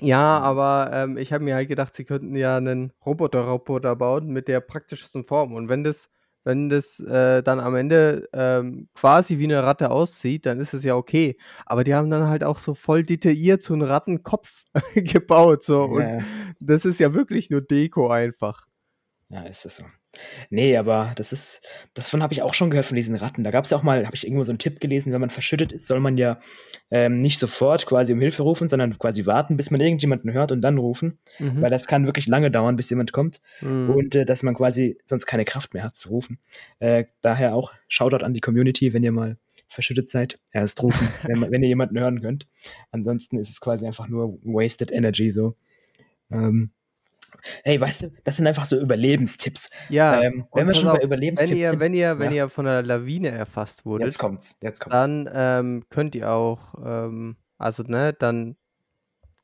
Ja, aber, ähm, ich habe mir halt gedacht, sie könnten ja 'nen Roboter-Roboter bauen mit der praktischsten Form. Und wenn das wenn das, äh, dann am Ende, ähm, quasi wie 'ne Ratte aussieht, dann ist es ja okay. Aber die haben dann halt auch so voll detailliert so 'n Rattenkopf [LAUGHS] gebaut so und Ja, das ist ja wirklich nur Deko einfach. Ja, ist das so. Ne, aber das ist davon habe ich auch schon gehört von diesen Ratten. Da gab's ja auch mal habe ich irgendwo so 'n Tipp gelesen, wenn man verschüttet ist, soll man ja, ähm, nicht sofort quasi um Hilfe rufen, sondern quasi warten, bis man irgendjemanden hört und dann rufen, Mhm. weil das kann wirklich lange dauern, bis jemand kommt Mhm. und, äh, dass man quasi sonst keine Kraft mehr hat zu rufen. Äh, daher auch Shoutout an die Community, wenn ihr mal verschüttet seid, erst rufen, [LAUGHS] wenn wenn ihr jemanden hören könnt. Ansonsten ist es quasi einfach nur wasted energy so. Ähm, Hey, weißt du, das sind einfach so Überlebenstipps. Ja, Ähm, wenn wir schon bei auf, Überlebenstipps wenn ihr sind wenn ihr wenn ja. ihr von 'ner Lawine erfasst Jetzt wurdet, kommt's, jetzt kommt's. dann, ähm, könnt ihr auch, ähm also, ne, dann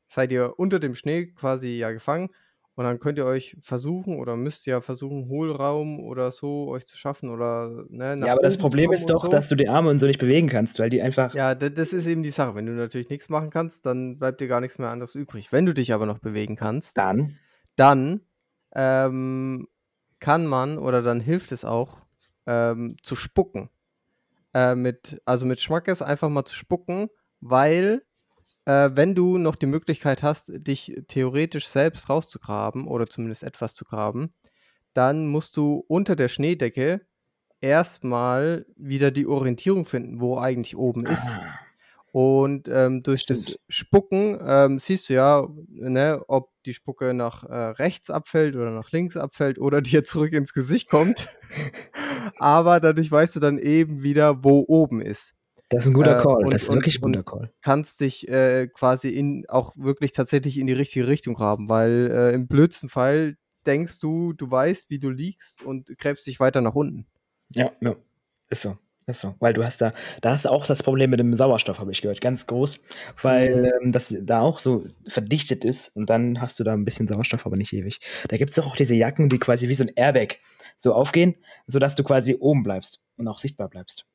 seid ihr unter dem Schnee quasi ja gefangen und dann könnt ihr euch versuchen oder müsst ja versuchen, Hohlraum oder so euch zu schaffen oder, ne, Ja, aber das Problem ist doch, so. dass du die Arme und so nicht bewegen kannst, weil die einfach Ja, da das ist eben die Sache. Wenn du natürlich nix machen kannst, dann bleibt dir gar nix mehr anderes übrig. Wenn du dich aber noch bewegen kannst Dann? Dann, ähm, kann man oder dann hilft es auch, ähm, zu spucken. Äh, mit also, mit Schmackes einfach mal zu spucken, weil, äh, wenn du noch die Möglichkeit hast, dich theoretisch selbst rauszugraben oder zumindest etwas zu graben, dann musst du unter der Schneedecke erst mal wieder die Orientierung finden, wo eigentlich oben ist. Und, ähm, durch das Stimmt. Spucken, ähm, siehst du ja, ne, ob die Spucke nach, äh, rechts abfällt oder nach links abfällt oder [LAUGHS] dir zurück ins Gesicht kommt. Aber dadurch weißt du dann eben wieder, wo oben ist. Das ist 'n guter Äh, Call. und Das ist und wirklich 'n guter Call. kannst dich, äh, quasi in auch wirklich tatsächlich in die richtige Richtung graben, weil, äh, im blödsten Fall denkst du, du weißt, wie du liegst und gräbst dich weiter nach unten. Ja, ja. Ist so, ist so. Weil du hast da da hast du auch das Problem mit dem Sauerstoff, habe ich gehört, ganz groß, weil, Mhm. ähm, das da auch so verdichtet ist und dann hast du da 'n bisschen Sauerstoff, aber nicht ewig. Da gibt's doch auch diese Jacken, die quasi wie so 'n Airbag so aufgehen, sodass du quasi oben bleibst und auch sichtbar bleibst.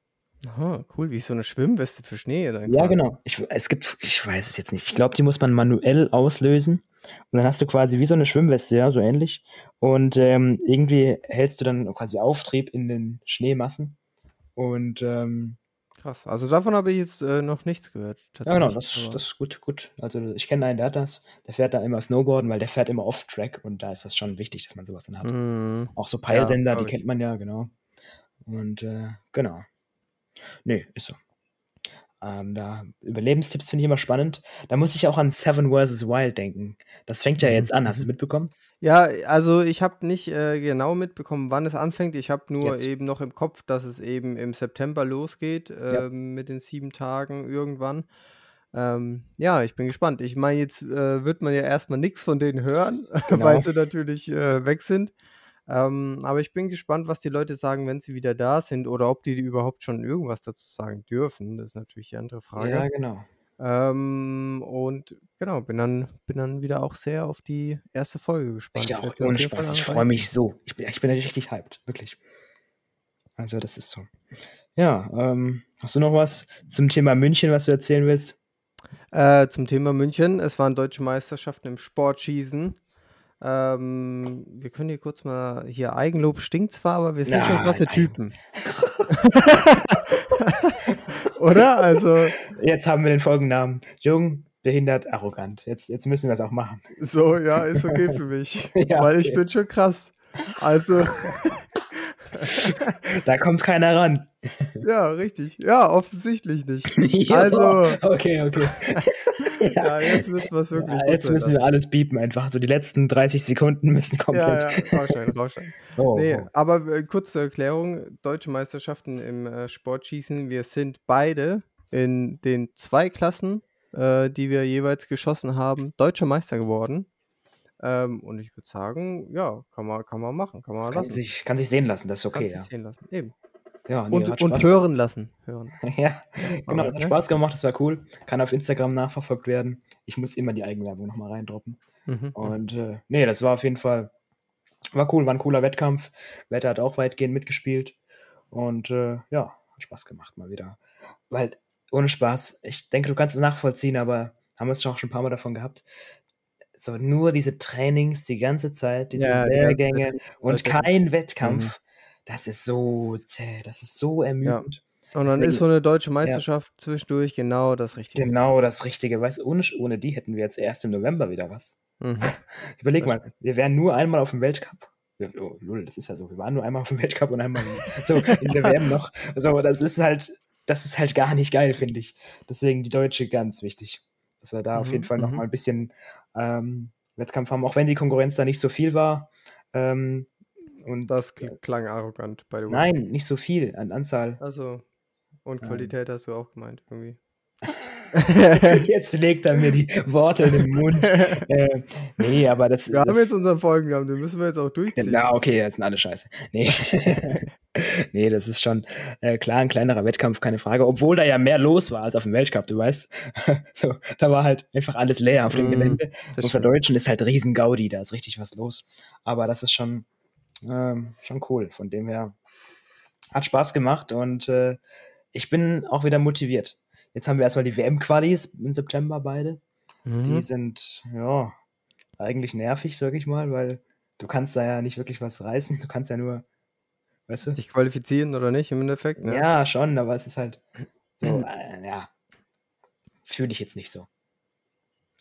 Aha, cool, wie so 'ne Schwimmweste für Schnee dann Ja, genau. Ich es gibt ich weiß es jetzt nicht. Ich glaube, die muss man manuell auslösen und dann hast du quasi wie so 'ne Schwimmweste, ja, so ähnlich. Und, ähm, irgendwie hältst du dann quasi Auftrieb in den Schneemassen und, ähm Krass. Also, davon habe ich jetzt, äh, noch nichts gehört Ja, genau, das das ist gut, gut. Also, ich kenne einen, der hat das. Der fährt da immer Snowboarden, weil der fährt immer Off-Track und da ist das schon wichtig, dass man so was dann hat. Mhm. Auch so Ja, Peilsender, die glaube ich. kennt man ja, genau. Und, äh, genau. Ne, ist so. Ähm, da Überlebenstipps finde ich immer spannend. Da muss ich auch an Seven vs. Wild denken. Das fängt ja Mhm, jetzt an. Hast mhm. mitbekommen? Ja, also, ich habe nicht, äh, genau mitbekommen, wann es anfängt. Ich habe nur Jetzt. eben noch im Kopf, dass es eben im September losgeht, Ja. ähm, mit den 7 Tagen irgendwann. Ähm, ja, ich bin gespannt. Ich meine, jetzt, äh, wird man ja erst mal nix von denen hören, [LAUGHS] weil Genau. sie natürlich, äh, weg sind. Ähm, aber ich bin gespannt, was die Leute sagen, wenn sie wieder da sind oder ob die überhaupt schon irgendwas dazu sagen dürfen. Das ist natürlich die andere Frage. Ja, genau. Ähm, und genau, bin dann bin dann wieder auch sehr auf die erste Folge gespannt. Ich auch, ohne Spaß. Ich freue mich so. Ich bin ich bin richtig hyped, wirklich. Also, das ist so. Ja, ähm, hast du noch was zum Thema München, was du erzählen willst? Äh, zum Thema München. Es waren Deutsche Meisterschaften im Sportschießen. Ähm, wir können hier kurz mal hier Eigenlob stinkt zwar, aber wir sind schon Ah, krasse Eigen Typen. [LAUGHS] Oder? Also Jetzt haben wir den Folgennamen. Jung, behindert, arrogant. Jetzt jetzt müssen wir's auch machen. So, ja, ist okay für mich, [LAUGHS] Ja, weil ich okay. bin schon krass. Also [LAUGHS] Da kommt keiner ran. Ja, richtig. Ja, offensichtlich nicht. Ja, Also okay, okay. [LAUGHS] Ja, jetzt müssen wir's wirklich Ja, jetzt müssen wir alles biepen einfach. So die letzten 30 Sekunden müssen Ja, komplett ja, rausschneiden, [LAUGHS] rausschneiden. Oh, Ne, oh. aber, äh, kurz zur Erklärung, Deutsche Meisterschaften im, äh, Sportschießen. Wir sind beide in den 2 Klassen, äh, die wir jeweils geschossen haben, Deutscher Meister geworden. Ähm, und ich würde sagen, ja, kann man kann man machen, kann man Das kann lassen. sich kann sich sehen lassen, das ist Kann okay, sich ja. sehen lassen, eben. Ja, ne, Und und hören lassen, hören. [LAUGHS] Ja, genau, hat ne? Spaß gemacht, das war cool. Kann auf Instagram nachverfolgt werden. Ich muss immer die Eigenwerbung noch mal reindroppen. Mhm, mhm. Und, äh, ne, das war auf jeden Fall war cool, war 'n cooler Wettkampf. Wetter hat auch weitgehend mitgespielt und, äh, ja, hat Spaß gemacht mal wieder. Weil ohne Spaß, ich denke, du kannst es nachvollziehen, aber haben wir's auch schon 'n paar Mal davon gehabt. So nur diese Trainings die ganze Zeit, diese Ja, Lehrgänge die und kein mhm. Wettkampf, das ist so zäh, das ist so Ja. ermüdend. Und dann ist Deswegen so 'ne Deutsche ja. Meisterschaft zwischendurch genau das Richtige. Genau das Richtige. Weißt du, ohne ohne die hätten wir jetzt erst im November wieder was. Mhm. [LAUGHS] Überleg Das mal, wir wären nur einmal auf'm Weltcup. Wir oh, null, das ist ja so. Wir waren nur einmal auf'm Weltcup und einmal [LAUGHS] so in der WM noch. So, das ist halt das ist halt gar nicht geil, finde ich. Deswegen die Deutsche ganz wichtig, dass wir da auf jeden Mhm, Fall noch mal mhm. 'n bisschen, ähm, Wettkampf haben, auch wenn die Konkurrenz da nicht so viel war. Ähm, und Das klang arrogant, by the way. Nein, nicht so viel an Anzahl. Ach so. Und Ähm Qualität hast du auch gemeint irgendwie. [LAUGHS] jetzt legt er mir die Worte in den Mund. [LAUGHS] äh, nee, aber das. Wir das, haben jetzt unseren Folgennamen, den müssen wir jetzt auch durchziehen. Na, okay, jetzt sind alle scheiße. Nee. [LAUGHS] nee, das ist schon äh, klar ein kleinerer Wettkampf, keine Frage. Obwohl da ja mehr los war als auf dem Weltcup, du weißt. so, da war halt einfach alles leer auf dem Mm, Gelände. das Und für Deutschen ist halt riesen Gaudi, da ist richtig was los. Aber das ist schon, ähm, schon cool. Von dem her hat Spaß gemacht und äh, ich bin auch wieder motiviert. Jetzt haben wir erstmal die WM-Qualis im September beide. Die Mhm. sind, ja, eigentlich nervig, sag ich mal, weil du kannst da ja nicht wirklich was reißen. Du kannst ja nur, weißt du? Dich qualifizieren oder nicht im Endeffekt, ne? Ja, schon, aber es ist halt so, [CLEARS THROAT] äh, ja, fühle ich jetzt nicht so.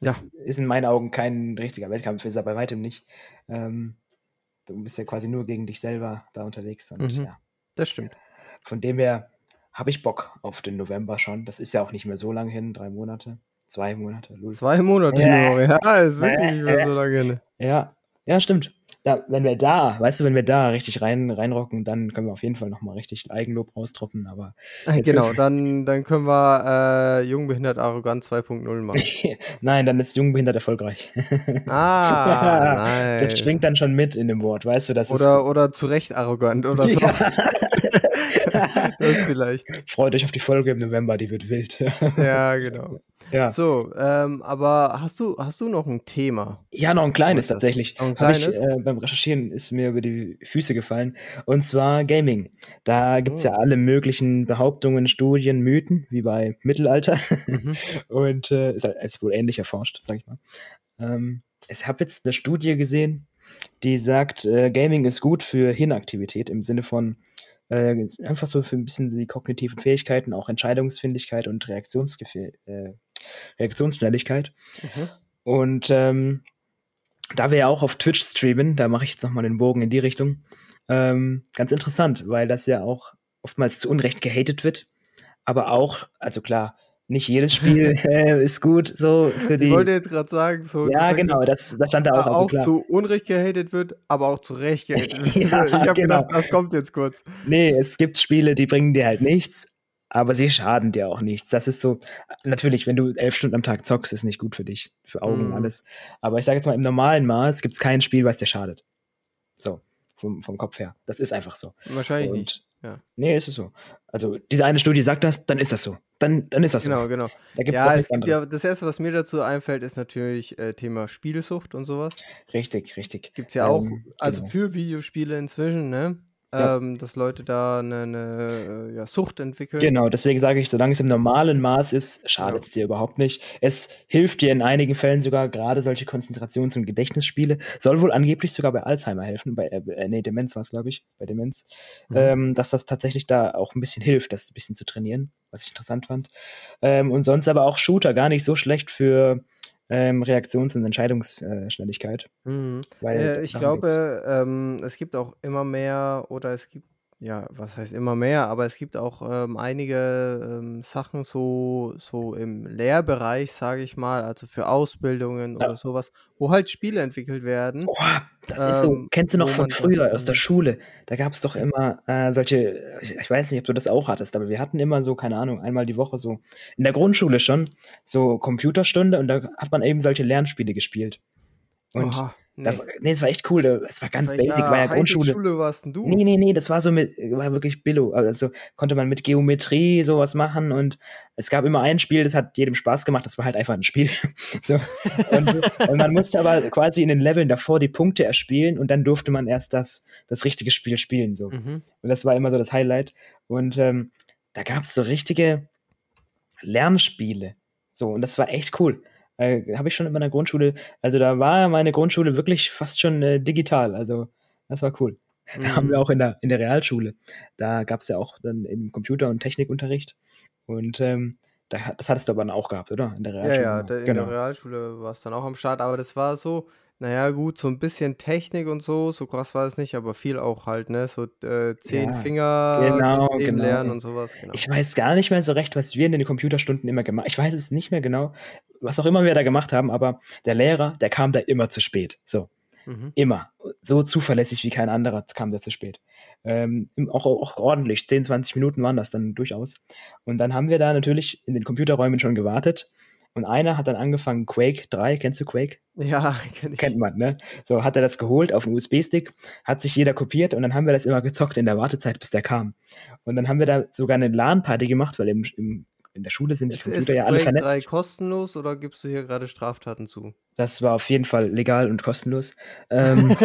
Ja. Das ist in meinen Augen kein richtiger Wettkampf, ist er bei weitem nicht. Ähm, du bist ja quasi nur gegen dich selber da unterwegs und Mhm. ja, Das stimmt. von dem her habe ich Bock auf den November schon. Das ist ja auch nicht mehr so lange hin, drei Monate, zwei Monate. lul. Zwei Monate Ja. Ja, ist wirklich nicht mehr so [LAUGHS] lange. Ne? Ja, ja, stimmt. Da, wenn wir da, weißt du, wenn wir da richtig rein, reinrocken, dann können wir auf jeden Fall nochmal richtig Eigenlob raustroppen, aber Genau, dann, dann können wir äh, Jungbehindert Arrogant 2.0 machen. [LAUGHS] nein, dann ist Jungbehindert erfolgreich. Ah, nein. [LAUGHS] Das schwingt dann schon mit in dem Wort, weißt du, das Oder, oder zu Recht arrogant oder so. [LAUGHS] das vielleicht. ist. Freut euch auf die Folge im November, die wird wild. Ja, genau. Ja. So, ähm, aber hast du, hast du noch ein Thema? Ja, noch ein kleines tatsächlich. Noch ein Hab ich, kleines? äh, beim Recherchieren ist mir über die Füße gefallen. Und zwar Gaming. Da gibt's Oh. ja alle möglichen Behauptungen, Studien, Mythen, wie bei Mittelalter. Mhm. [LAUGHS] Und äh, ist, halt- ist wohl ähnlich erforscht, sag ich mal. Ähm, ich habe jetzt eine Studie gesehen, die sagt, äh, Gaming ist gut für Hirnaktivität im Sinne von äh, einfach so für ein bisschen die kognitiven Fähigkeiten, auch Entscheidungsfindigkeit und Reaktionsgefühl, äh, Reaktionsschnelligkeit. Mhm. Und ähm, da wir ja auch auf Twitch streamen, da mache ich jetzt nochmal den Bogen in die Richtung. Ähm, ganz interessant, weil das ja auch oftmals zu Unrecht gehatet wird. Aber auch, also klar, nicht jedes Spiel [LAUGHS] äh, ist gut so für Ich die. wollte jetzt gerade sagen, so. ja, genau, das, das stand da auch. auch Also klar. zu Unrecht gehatet wird, aber auch zu Recht gehatet [LAUGHS] wird. Ja, ich habe genau. gedacht, das kommt jetzt kurz. Nee, es gibt Spiele, die bringen dir halt nichts, aber sie schaden dir auch nichts. Das ist so, natürlich, wenn du elf Stunden am Tag zockst, ist nicht gut für dich, für Augen und Mhm. alles. Aber ich sage jetzt mal, im normalen Maß gibt es kein Spiel, was dir schadet. So, vom, vom Kopf her. Das ist einfach so. Wahrscheinlich nicht. Und ja. nee, ist es so. Also, diese eine Studie sagt das, dann ist das so. Dann, dann ist das Genau, so. genau. Da gibt Ja, auch es gibt ja, das erste, was mir dazu einfällt, ist natürlich äh, Thema Spielsucht und sowas. Richtig, richtig. Gibt's ja auch, Ähm, also genau. für Videospiele inzwischen, ne? Ja. Ähm, dass Leute da eine, eine äh, ja, Sucht entwickeln. Genau, deswegen sage ich, solange es im normalen Maß ist, schadet es dir überhaupt nicht. Es hilft dir in einigen Fällen sogar, gerade solche Konzentrations- und Gedächtnisspiele, soll wohl angeblich sogar bei Alzheimer helfen, bei, äh, nee, Demenz war es, glaube ich, bei Demenz, Mhm. ähm, dass das tatsächlich da auch ein bisschen hilft, das ein bisschen zu trainieren, was ich interessant fand. Ähm, und sonst aber auch Shooter gar nicht so schlecht für ähm, Reaktions- und Entscheidungsschnelligkeit. Mhm. Weil Äh, ich glaube, ähm, es gibt auch immer mehr, oder es gibt, ja, was heißt immer mehr, aber es gibt auch ähm, einige ähm, Sachen so, so im Lehrbereich, sage ich mal, also für Ausbildungen Ja. oder sowas, wo halt Spiele entwickelt werden. Boah, das ist so, Ähm, kennst du noch von früher aus der Schule? Da gab es doch immer äh, solche, ich, ich weiß nicht, ob du das auch hattest, aber wir hatten immer so, keine Ahnung, einmal die Woche so, in der Grundschule schon, so Computerstunde und da hat man eben solche Lernspiele gespielt. Und Oha, da, nee. war- nee, es war echt cool, da- es war ganz Welcher basic, war ja Grundschule. Schule warst du? Nee, nee, nee, das war so mit, war wirklich Billo. Also konnte man mit Geometrie sowas machen und es gab immer ein Spiel, das hat jedem Spaß gemacht, das war halt einfach ein Spiel. [LAUGHS] so. und, und man musste aber quasi in den Leveln davor die Punkte erspielen und dann durfte man erst das, das richtige Spiel spielen. So. Mhm. Und das war immer so das Highlight. Und ähm, da gab es so richtige Lernspiele. So, und das war echt cool. Äh, Habe ich schon in meiner Grundschule, also da war meine Grundschule wirklich fast schon äh, digital. Also das war cool. Da [LAUGHS] haben Mhm. wir auch in der, in der Realschule. Da gab es ja auch dann eben Computer- und Technikunterricht. Und ähm, da, hat- das hattest du aber dann auch gehabt, oder? In der Ja, Realschule. ja, da, in genau. der Realschule war es dann auch am Start, aber das war so, naja, gut, so ein bisschen Technik und so, so krass war es nicht, aber viel auch halt, ne? So äh, zehn Ja, Finger genau, System genau. lernen und sowas, genau. Ich weiß gar nicht mehr so recht, was wir in den Computerstunden immer gemacht Ich weiß es nicht mehr genau, was auch immer wir da gemacht haben, aber der Lehrer, der kam da immer zu spät. So. Mhm. Immer. So zuverlässig wie kein anderer kam der zu spät. Ähm, auch, auch ordentlich. 10, 20 Minuten waren das dann durchaus. Und dann haben wir da natürlich in den Computerräumen schon gewartet. Und einer hat dann angefangen, Quake 3, kennst du Quake? Ja, [LAUGHS] kenn ich. Kennt man, ne? So hat er das geholt auf einen USB-Stick, hat sich jeder kopiert und dann haben wir das immer gezockt in der Wartezeit, bis der kam. Und dann haben wir da sogar eine LAN-Party gemacht, weil im, im in der Schule sind die Computer ja alle vernetzt. Ist 3 kostenlos oder gibst du hier gerade Straftaten zu? Das war auf jeden Fall legal und kostenlos. [LAUGHS] Ähm,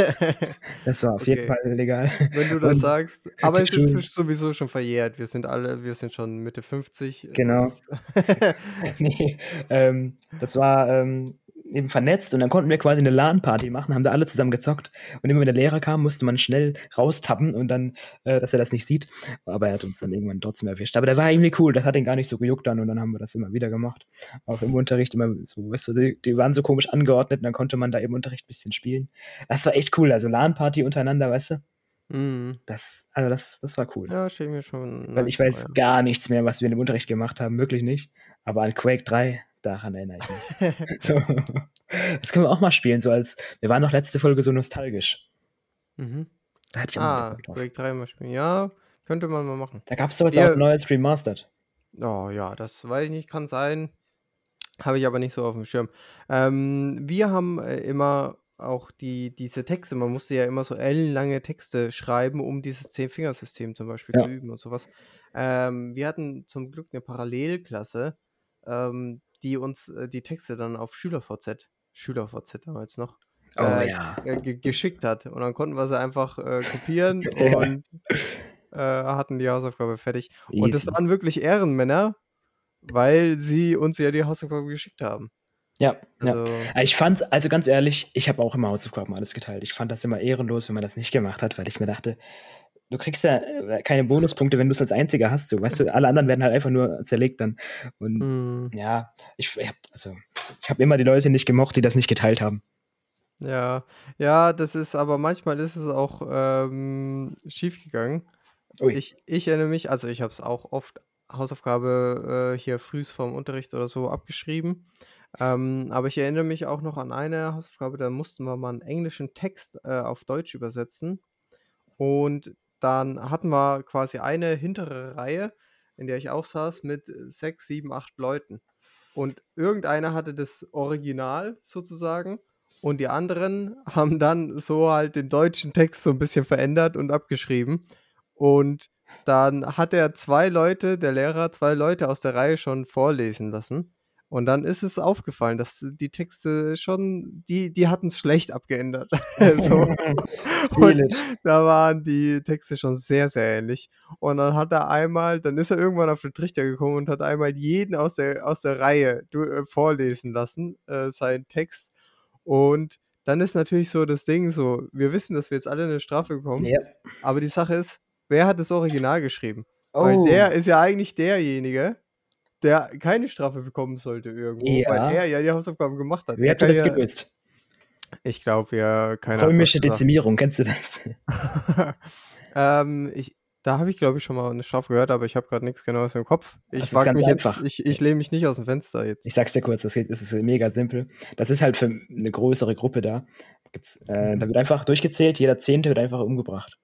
das war auf okay. jeden Fall legal. Wenn du das und sagst. Aber es ist inzwischen sowieso schon verjährt. Wir sind alle, wir sind schon Mitte 50. Genau. [LAUGHS] nee, ähm, das war ähm, eben vernetzt und dann konnten wir quasi eine LAN-Party machen, haben da alle zusammen gezockt und immer wenn der Lehrer kam, musste man schnell raustappen und dann, äh, dass er das nicht sieht. Aber er hat uns dann irgendwann trotzdem erwischt. Aber der war irgendwie cool, das hat ihn gar nicht so gejuckt dann und dann haben wir das immer wieder gemacht. Auch im Unterricht immer so, weißt du, die, die waren so komisch angeordnet und dann konnte man da im Unterricht ein bisschen spielen. Das war echt cool, also LAN-Party untereinander, weißt du? Mhm. Das, also das, das war cool. Ja, stehe mir schon. Weil ich weiß gar nichts mehr, was wir im Unterricht gemacht haben, wirklich nicht. Aber an Quake 3, Daran erinnere ich mich. [LAUGHS] so. Das können wir auch mal spielen, so als wir waren noch letzte Folge so nostalgisch. Mhm. Da hatte ich auch ah, Quake 3 mal spielen. Ja, könnte man mal machen. Da gab es doch jetzt ja. auch ein neues Remastered. Oh ja, das weiß ich nicht, kann sein. Habe ich aber nicht so auf dem Schirm. Ähm, wir haben äh, immer auch die, diese Texte, man musste ja immer so ellenlange Texte schreiben, um dieses Zehn-Fingersystem zum Beispiel ja. zu üben und sowas. Ähm, wir hatten zum Glück eine Parallelklasse, ähm, die uns äh, die Texte dann auf SchülerVZ, SchülerVZ damals noch, oh, äh, ja. geschickt hat. Und dann konnten wir sie einfach äh, kopieren [LAUGHS] und äh, hatten die Hausaufgabe fertig. Easy. Und das waren wirklich Ehrenmänner, weil sie uns ja die Hausaufgabe geschickt haben. Ja, also, ja. Ich fand, also ganz ehrlich, ich habe auch immer Hausaufgaben alles geteilt. Ich fand das immer ehrenlos, wenn man das nicht gemacht hat, weil ich mir dachte, du kriegst ja äh, keine Bonuspunkte, wenn du es als einziger hast. So, weißt du, alle anderen werden halt einfach nur zerlegt dann. Und mm. ja, ich, ich hab, also, ich habe immer die Leute nicht gemocht, die das nicht geteilt haben. Ja, ja, das ist, aber manchmal ist es auch ähm, schiefgegangen. Ich, ich erinnere mich, also ich habe es auch oft Hausaufgabe äh, hier frühs vom Unterricht oder so abgeschrieben. Ähm, aber ich erinnere mich auch noch an eine Hausaufgabe, da mussten wir mal einen englischen Text äh, auf Deutsch übersetzen. Und dann hatten wir quasi eine hintere Reihe, in der ich auch saß, mit sechs, sieben, acht Leuten. Und irgendeiner hatte das Original sozusagen und die anderen [LAUGHS] haben dann so halt den deutschen Text so ein bisschen verändert und abgeschrieben. Und dann hat er zwei Leute, der Lehrer, zwei Leute aus der Reihe schon vorlesen lassen. Und dann ist es aufgefallen, dass die Texte schon, die, die hatten es schlecht abgeändert. [LAUGHS] [LAUGHS] so. da waren die Texte schon sehr, sehr ähnlich. Und dann hat er einmal, dann ist er irgendwann auf den Trichter gekommen und hat einmal jeden aus der, aus der Reihe äh, vorlesen lassen, äh, seinen Text. Und dann ist natürlich so das Ding so, wir wissen, dass wir jetzt alle eine Strafe bekommen. Ja. Aber die Sache ist, wer hat das Original geschrieben? Oh. Weil der ist ja eigentlich derjenige, der keine Strafe bekommen sollte irgendwo, ja. weil er ja die Hausaufgaben gemacht hat. Wer hat das ja, gelöst? Ich glaube ja, keine Römische Dezimierung, kennst du das? [LAUGHS] ähm, ich, da habe ich, glaube ich, schon mal eine Strafe gehört, aber ich habe gerade nichts Genaues im Kopf. Ich das ist ganz einfach. Jetzt, ich, ich lehne mich nicht aus dem Fenster jetzt. Ich sag's dir kurz, das, ist mega simpel. Das ist halt für eine größere Gruppe da. Äh, da wird einfach durchgezählt, jeder Zehnte wird einfach umgebracht.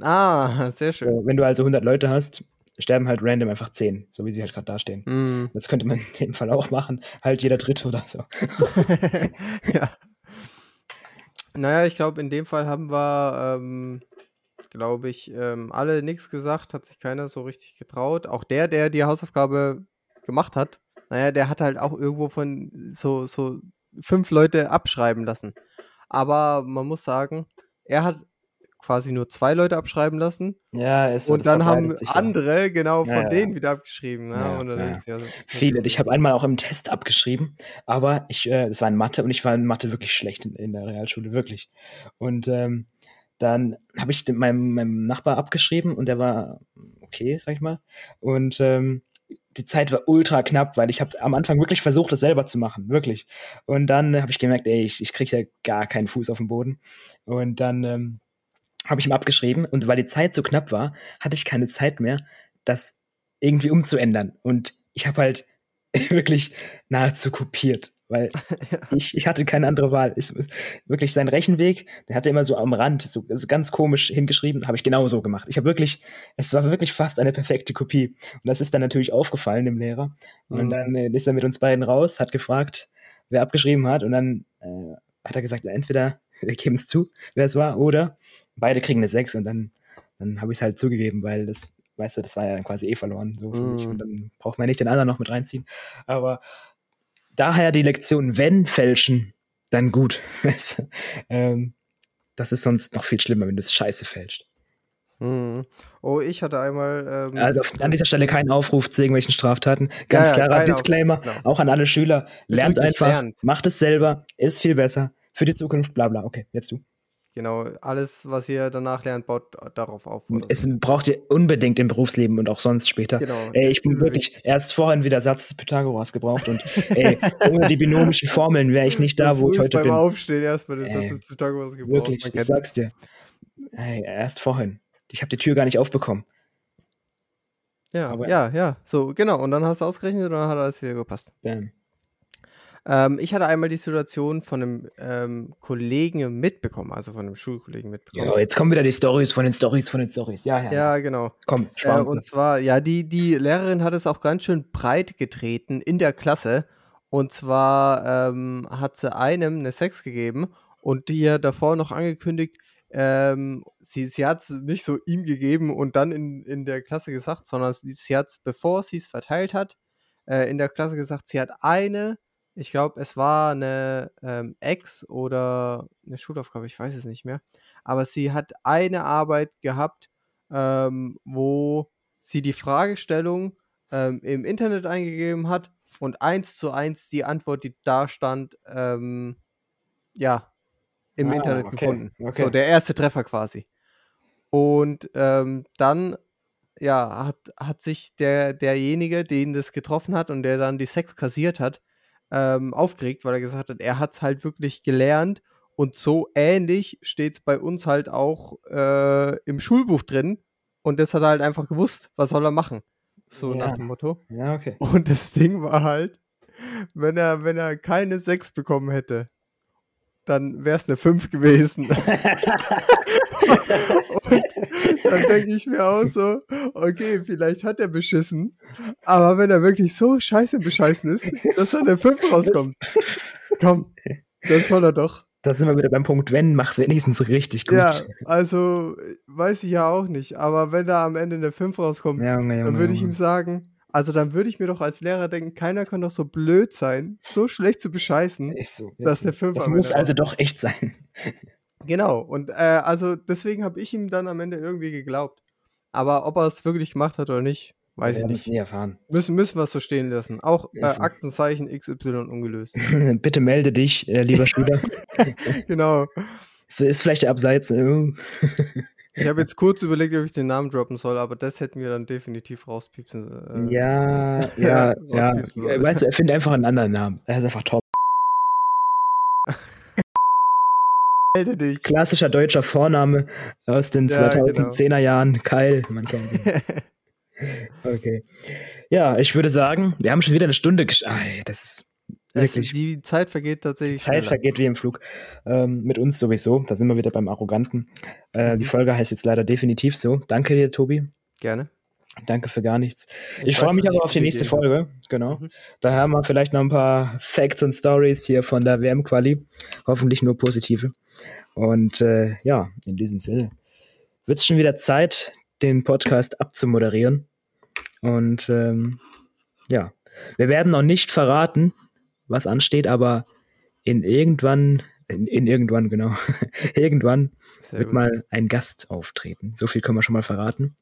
Ah, [LAUGHS] sehr schön. So, wenn du also 100 Leute hast, sterben halt random einfach zehn, so wie sie halt gerade dastehen. Mm. Das könnte man [LAUGHS] in dem Fall auch machen, halt jeder Dritte oder so. [LAUGHS] ja. Naja, ich glaube, in dem Fall haben wir, ähm, glaube ich, ähm, alle nichts gesagt, hat sich keiner so richtig getraut. Auch der, der die Hausaufgabe gemacht hat, naja, der hat halt auch irgendwo von so, so fünf Leute abschreiben lassen. Aber man muss sagen, er hat quasi nur zwei Leute abschreiben lassen. Ja, ist so. Und dann haben andere genau von ja, denen wieder abgeschrieben. Ne? Ja, ja, Viele. Ich habe einmal auch im Test abgeschrieben, aber ich, äh, das war in Mathe und ich war in Mathe wirklich schlecht in, in der Realschule, wirklich. Und ähm, dann habe ich meinem, meinem Nachbar abgeschrieben und der war okay, sag ich mal. Und ähm, die Zeit war ultra knapp, weil ich habe am Anfang wirklich versucht, das selber zu machen, wirklich. Und dann habe ich gemerkt, ey, ich, ich kriege ja gar keinen Fuß auf den Boden. Und dann ähm, habe ich ihm abgeschrieben und weil die Zeit so knapp war, hatte ich keine Zeit mehr, das irgendwie umzuändern. Und ich habe halt [LAUGHS] wirklich nahezu kopiert, weil [LAUGHS] ich, ich hatte keine andere Wahl. Ich, wirklich sein Rechenweg, der hatte immer so am Rand, so, so ganz komisch hingeschrieben, habe ich genau so gemacht. Ich habe wirklich, es war wirklich fast eine perfekte Kopie. Und das ist dann natürlich aufgefallen dem Lehrer. Und mhm. dann äh, ist er mit uns beiden raus, hat gefragt, wer abgeschrieben hat. Und dann äh, hat er gesagt, entweder wir geben es zu, wer es war, oder beide kriegen eine 6 und dann, dann habe ich es halt zugegeben, weil das, weißt du, das war ja dann quasi eh verloren. So mm. Und dann braucht man nicht den anderen noch mit reinziehen. Aber daher die Lektion, wenn fälschen, dann gut. [LAUGHS] ähm, das ist sonst noch viel schlimmer, wenn du es scheiße fälscht. Mhm. Oh, ich hatte einmal. Ähm, also an dieser Stelle kein Aufruf zu irgendwelchen Straftaten. Ganz ja, klarer Disclaimer, genau. auch an alle Schüler. Lernt einfach, lernt. macht es selber, ist viel besser für die Zukunft, bla bla. Okay, jetzt du. Genau, alles, was ihr danach lernt, baut darauf auf. Es braucht ihr unbedingt im Berufsleben und auch sonst später. Genau. Ey, ich bin wirklich erst vorhin wieder Satz des Pythagoras gebraucht und ey, ohne die binomischen Formeln wäre ich nicht da, wo ich heute beim bin. Aufstehen erstmal den Satz des Pythagoras gebraucht. Wirklich, ich sag's dir. Ey, erst vorhin. Ich habe die Tür gar nicht aufbekommen. Ja, Aber, ja, ja. So, genau. Und dann hast du ausgerechnet und dann hat alles wieder gepasst. Bam. Ähm, ich hatte einmal die Situation von einem ähm, Kollegen mitbekommen, also von einem Schulkollegen mitbekommen. Ja, jetzt kommen wieder die Stories von den Stories von den Stories. Ja, ja. Ja, genau. Komm, äh, Und zwar, ja, die, die Lehrerin hat es auch ganz schön breit getreten in der Klasse. Und zwar ähm, hat sie einem eine Sex gegeben und die ja davor noch angekündigt, ähm, sie, sie hat es nicht so ihm gegeben und dann in, in der Klasse gesagt, sondern sie, sie hat es, bevor sie es verteilt hat, äh, in der Klasse gesagt, sie hat eine ich glaube, es war eine ähm, Ex oder eine Schulaufgabe, ich weiß es nicht mehr. Aber sie hat eine Arbeit gehabt, ähm, wo sie die Fragestellung ähm, im Internet eingegeben hat und eins zu eins die Antwort, die da stand, ähm, ja, im ah, Internet okay, gefunden. Okay. So, der erste Treffer quasi. Und ähm, dann, ja, hat, hat sich der, derjenige, den das getroffen hat und der dann die Sex kassiert hat, ähm, aufgeregt, weil er gesagt hat, er hat es halt wirklich gelernt und so ähnlich steht es bei uns halt auch äh, im Schulbuch drin und das hat er halt einfach gewusst, was soll er machen. So ja. nach dem Motto. Ja, okay. Und das Ding war halt, wenn er, wenn er keine 6 bekommen hätte, dann wäre es eine 5 gewesen. und [LAUGHS] dann denke ich mir auch so, okay, vielleicht hat er beschissen, aber wenn er wirklich so scheiße bescheißen ist, dass dann eine 5 rauskommt, komm, das soll er doch. Da sind wir wieder beim Punkt, wenn, mach's wenigstens richtig gut. Ja, also weiß ich ja auch nicht, aber wenn da am Ende eine 5 rauskommt, ja, Junge, Junge, dann würde ich ihm sagen, also dann würde ich mir doch als Lehrer denken, keiner kann doch so blöd sein, so schlecht zu bescheißen, ist so, ist dass so. der 5 Das muss also doch echt sein. [LAUGHS] Genau, und äh, also deswegen habe ich ihm dann am Ende irgendwie geglaubt. Aber ob er es wirklich gemacht hat oder nicht, weiß wir ich nicht. nie erfahren. Müssen, müssen wir es so stehen lassen. Auch äh, Aktenzeichen XY ungelöst. [LAUGHS] Bitte melde dich, äh, lieber Schüler. [LAUGHS] genau. So ist vielleicht abseits. Äh. ich habe jetzt kurz überlegt, ob ich den Namen droppen soll, aber das hätten wir dann definitiv rauspiepsen. Äh, ja, [LAUGHS] ja, ja. Weißt du, er findet einfach einen anderen Namen. Er ist einfach Tom. [LAUGHS] Melde dich. Klassischer deutscher Vorname aus den ja, 2010er genau. Jahren. Kyle, man kennt ihn. okay. Ja, ich würde sagen, wir haben schon wieder eine Stunde geschafft. Das ist wirklich. Also die Zeit vergeht tatsächlich. Die Zeit schneller. vergeht wie im Flug. Ähm, mit uns sowieso. Da sind wir wieder beim Arroganten. Äh, mhm. Die Folge heißt jetzt leider definitiv so. Danke dir, Tobi. Gerne. Danke für gar nichts. Ich, ich freue mich aber auf die nächste Folge. Genau. Mhm. Da haben wir vielleicht noch ein paar Facts und Stories hier von der WM-Quali. Hoffentlich nur positive. Und äh, ja, in diesem Sinne wird es schon wieder Zeit, den Podcast abzumoderieren. Und ähm, ja, wir werden noch nicht verraten, was ansteht, aber in irgendwann, in, in irgendwann, genau, [LAUGHS] irgendwann Sehr wird gut. mal ein Gast auftreten. So viel können wir schon mal verraten.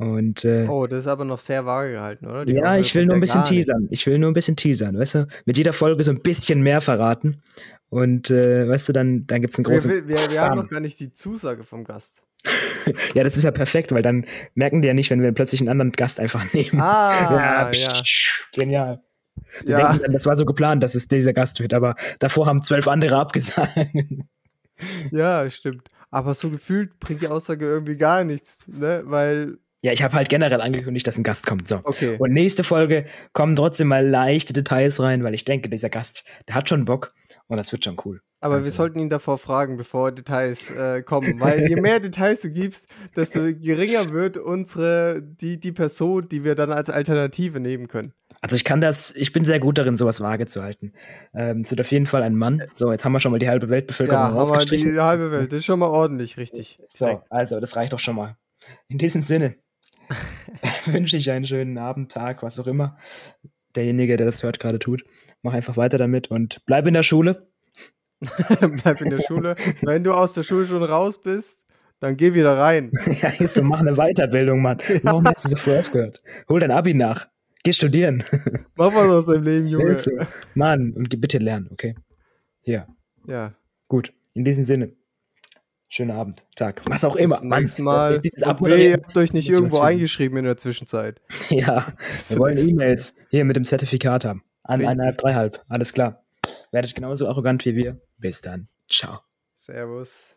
Und, äh, oh, das ist aber noch sehr vage gehalten, oder? Die ja, ich will nur ein bisschen teasern. Ich will nur ein bisschen teasern, weißt du? Mit jeder Folge so ein bisschen mehr verraten. Und äh, weißt du, dann, dann gibt es einen großen. Wir, wir, wir haben noch gar nicht die Zusage vom Gast. [LAUGHS] ja, das ist ja perfekt, weil dann merken die ja nicht, wenn wir plötzlich einen anderen Gast einfach nehmen. Ah, [LAUGHS] ja, ja. genial. Die ja. denken dann, das war so geplant, dass es dieser Gast wird, aber davor haben zwölf andere abgesagt. ja, stimmt. Aber so gefühlt bringt die Aussage irgendwie gar nichts, ne? Weil Ja, ich habe halt generell angekündigt, dass ein Gast kommt. So. Okay. Und nächste Folge kommen trotzdem mal leichte Details rein, weil ich denke, dieser Gast, der hat schon Bock und das wird schon cool. Aber Also. wir sollten ihn davor fragen, bevor Details äh, kommen. Weil je [LAUGHS] mehr Details du gibst, desto geringer wird unsere, die, die Person, die wir dann als Alternative nehmen können. Also ich kann das, ich bin sehr gut darin, sowas vage zu halten. Ähm, es wird auf jeden Fall ein Mann. So, jetzt haben wir schon mal die halbe Weltbevölkerung Ja, rausgestrichen. die halbe Welt, das ist schon mal ordentlich, richtig. So, also, das reicht doch schon mal. In diesem Sinne [LAUGHS] wünsche ich einen schönen Abend, Tag, was auch immer derjenige, der das hört, gerade tut. Mach einfach weiter damit und bleib in der Schule. [LAUGHS] Bleib in der Schule. Wenn du aus der Schule schon raus bist, dann geh wieder rein. [LAUGHS] ja, ist so, mach eine Weiterbildung, Mann. Warum hast du so früh aufgehört? Hol dein Abi nach. Geh studieren. [LAUGHS] Mach was aus deinem Leben, Junge. So. Mann, und bitte lernen, okay? Ja, Ja. gut. In diesem Sinne. Schönen Abend, Tag. Was auch immer. Mann, nächsten Mal. Dieses ihr habt euch nicht irgendwo eingeschrieben in der Zwischenzeit. [LAUGHS] Ja, wir wollen E-Mails hier mit dem Zertifikat haben. An eineinhalb, dreieinhalb. Alles klar. Werdet genauso arrogant wie wir. Bis dann. Ciao. Servus.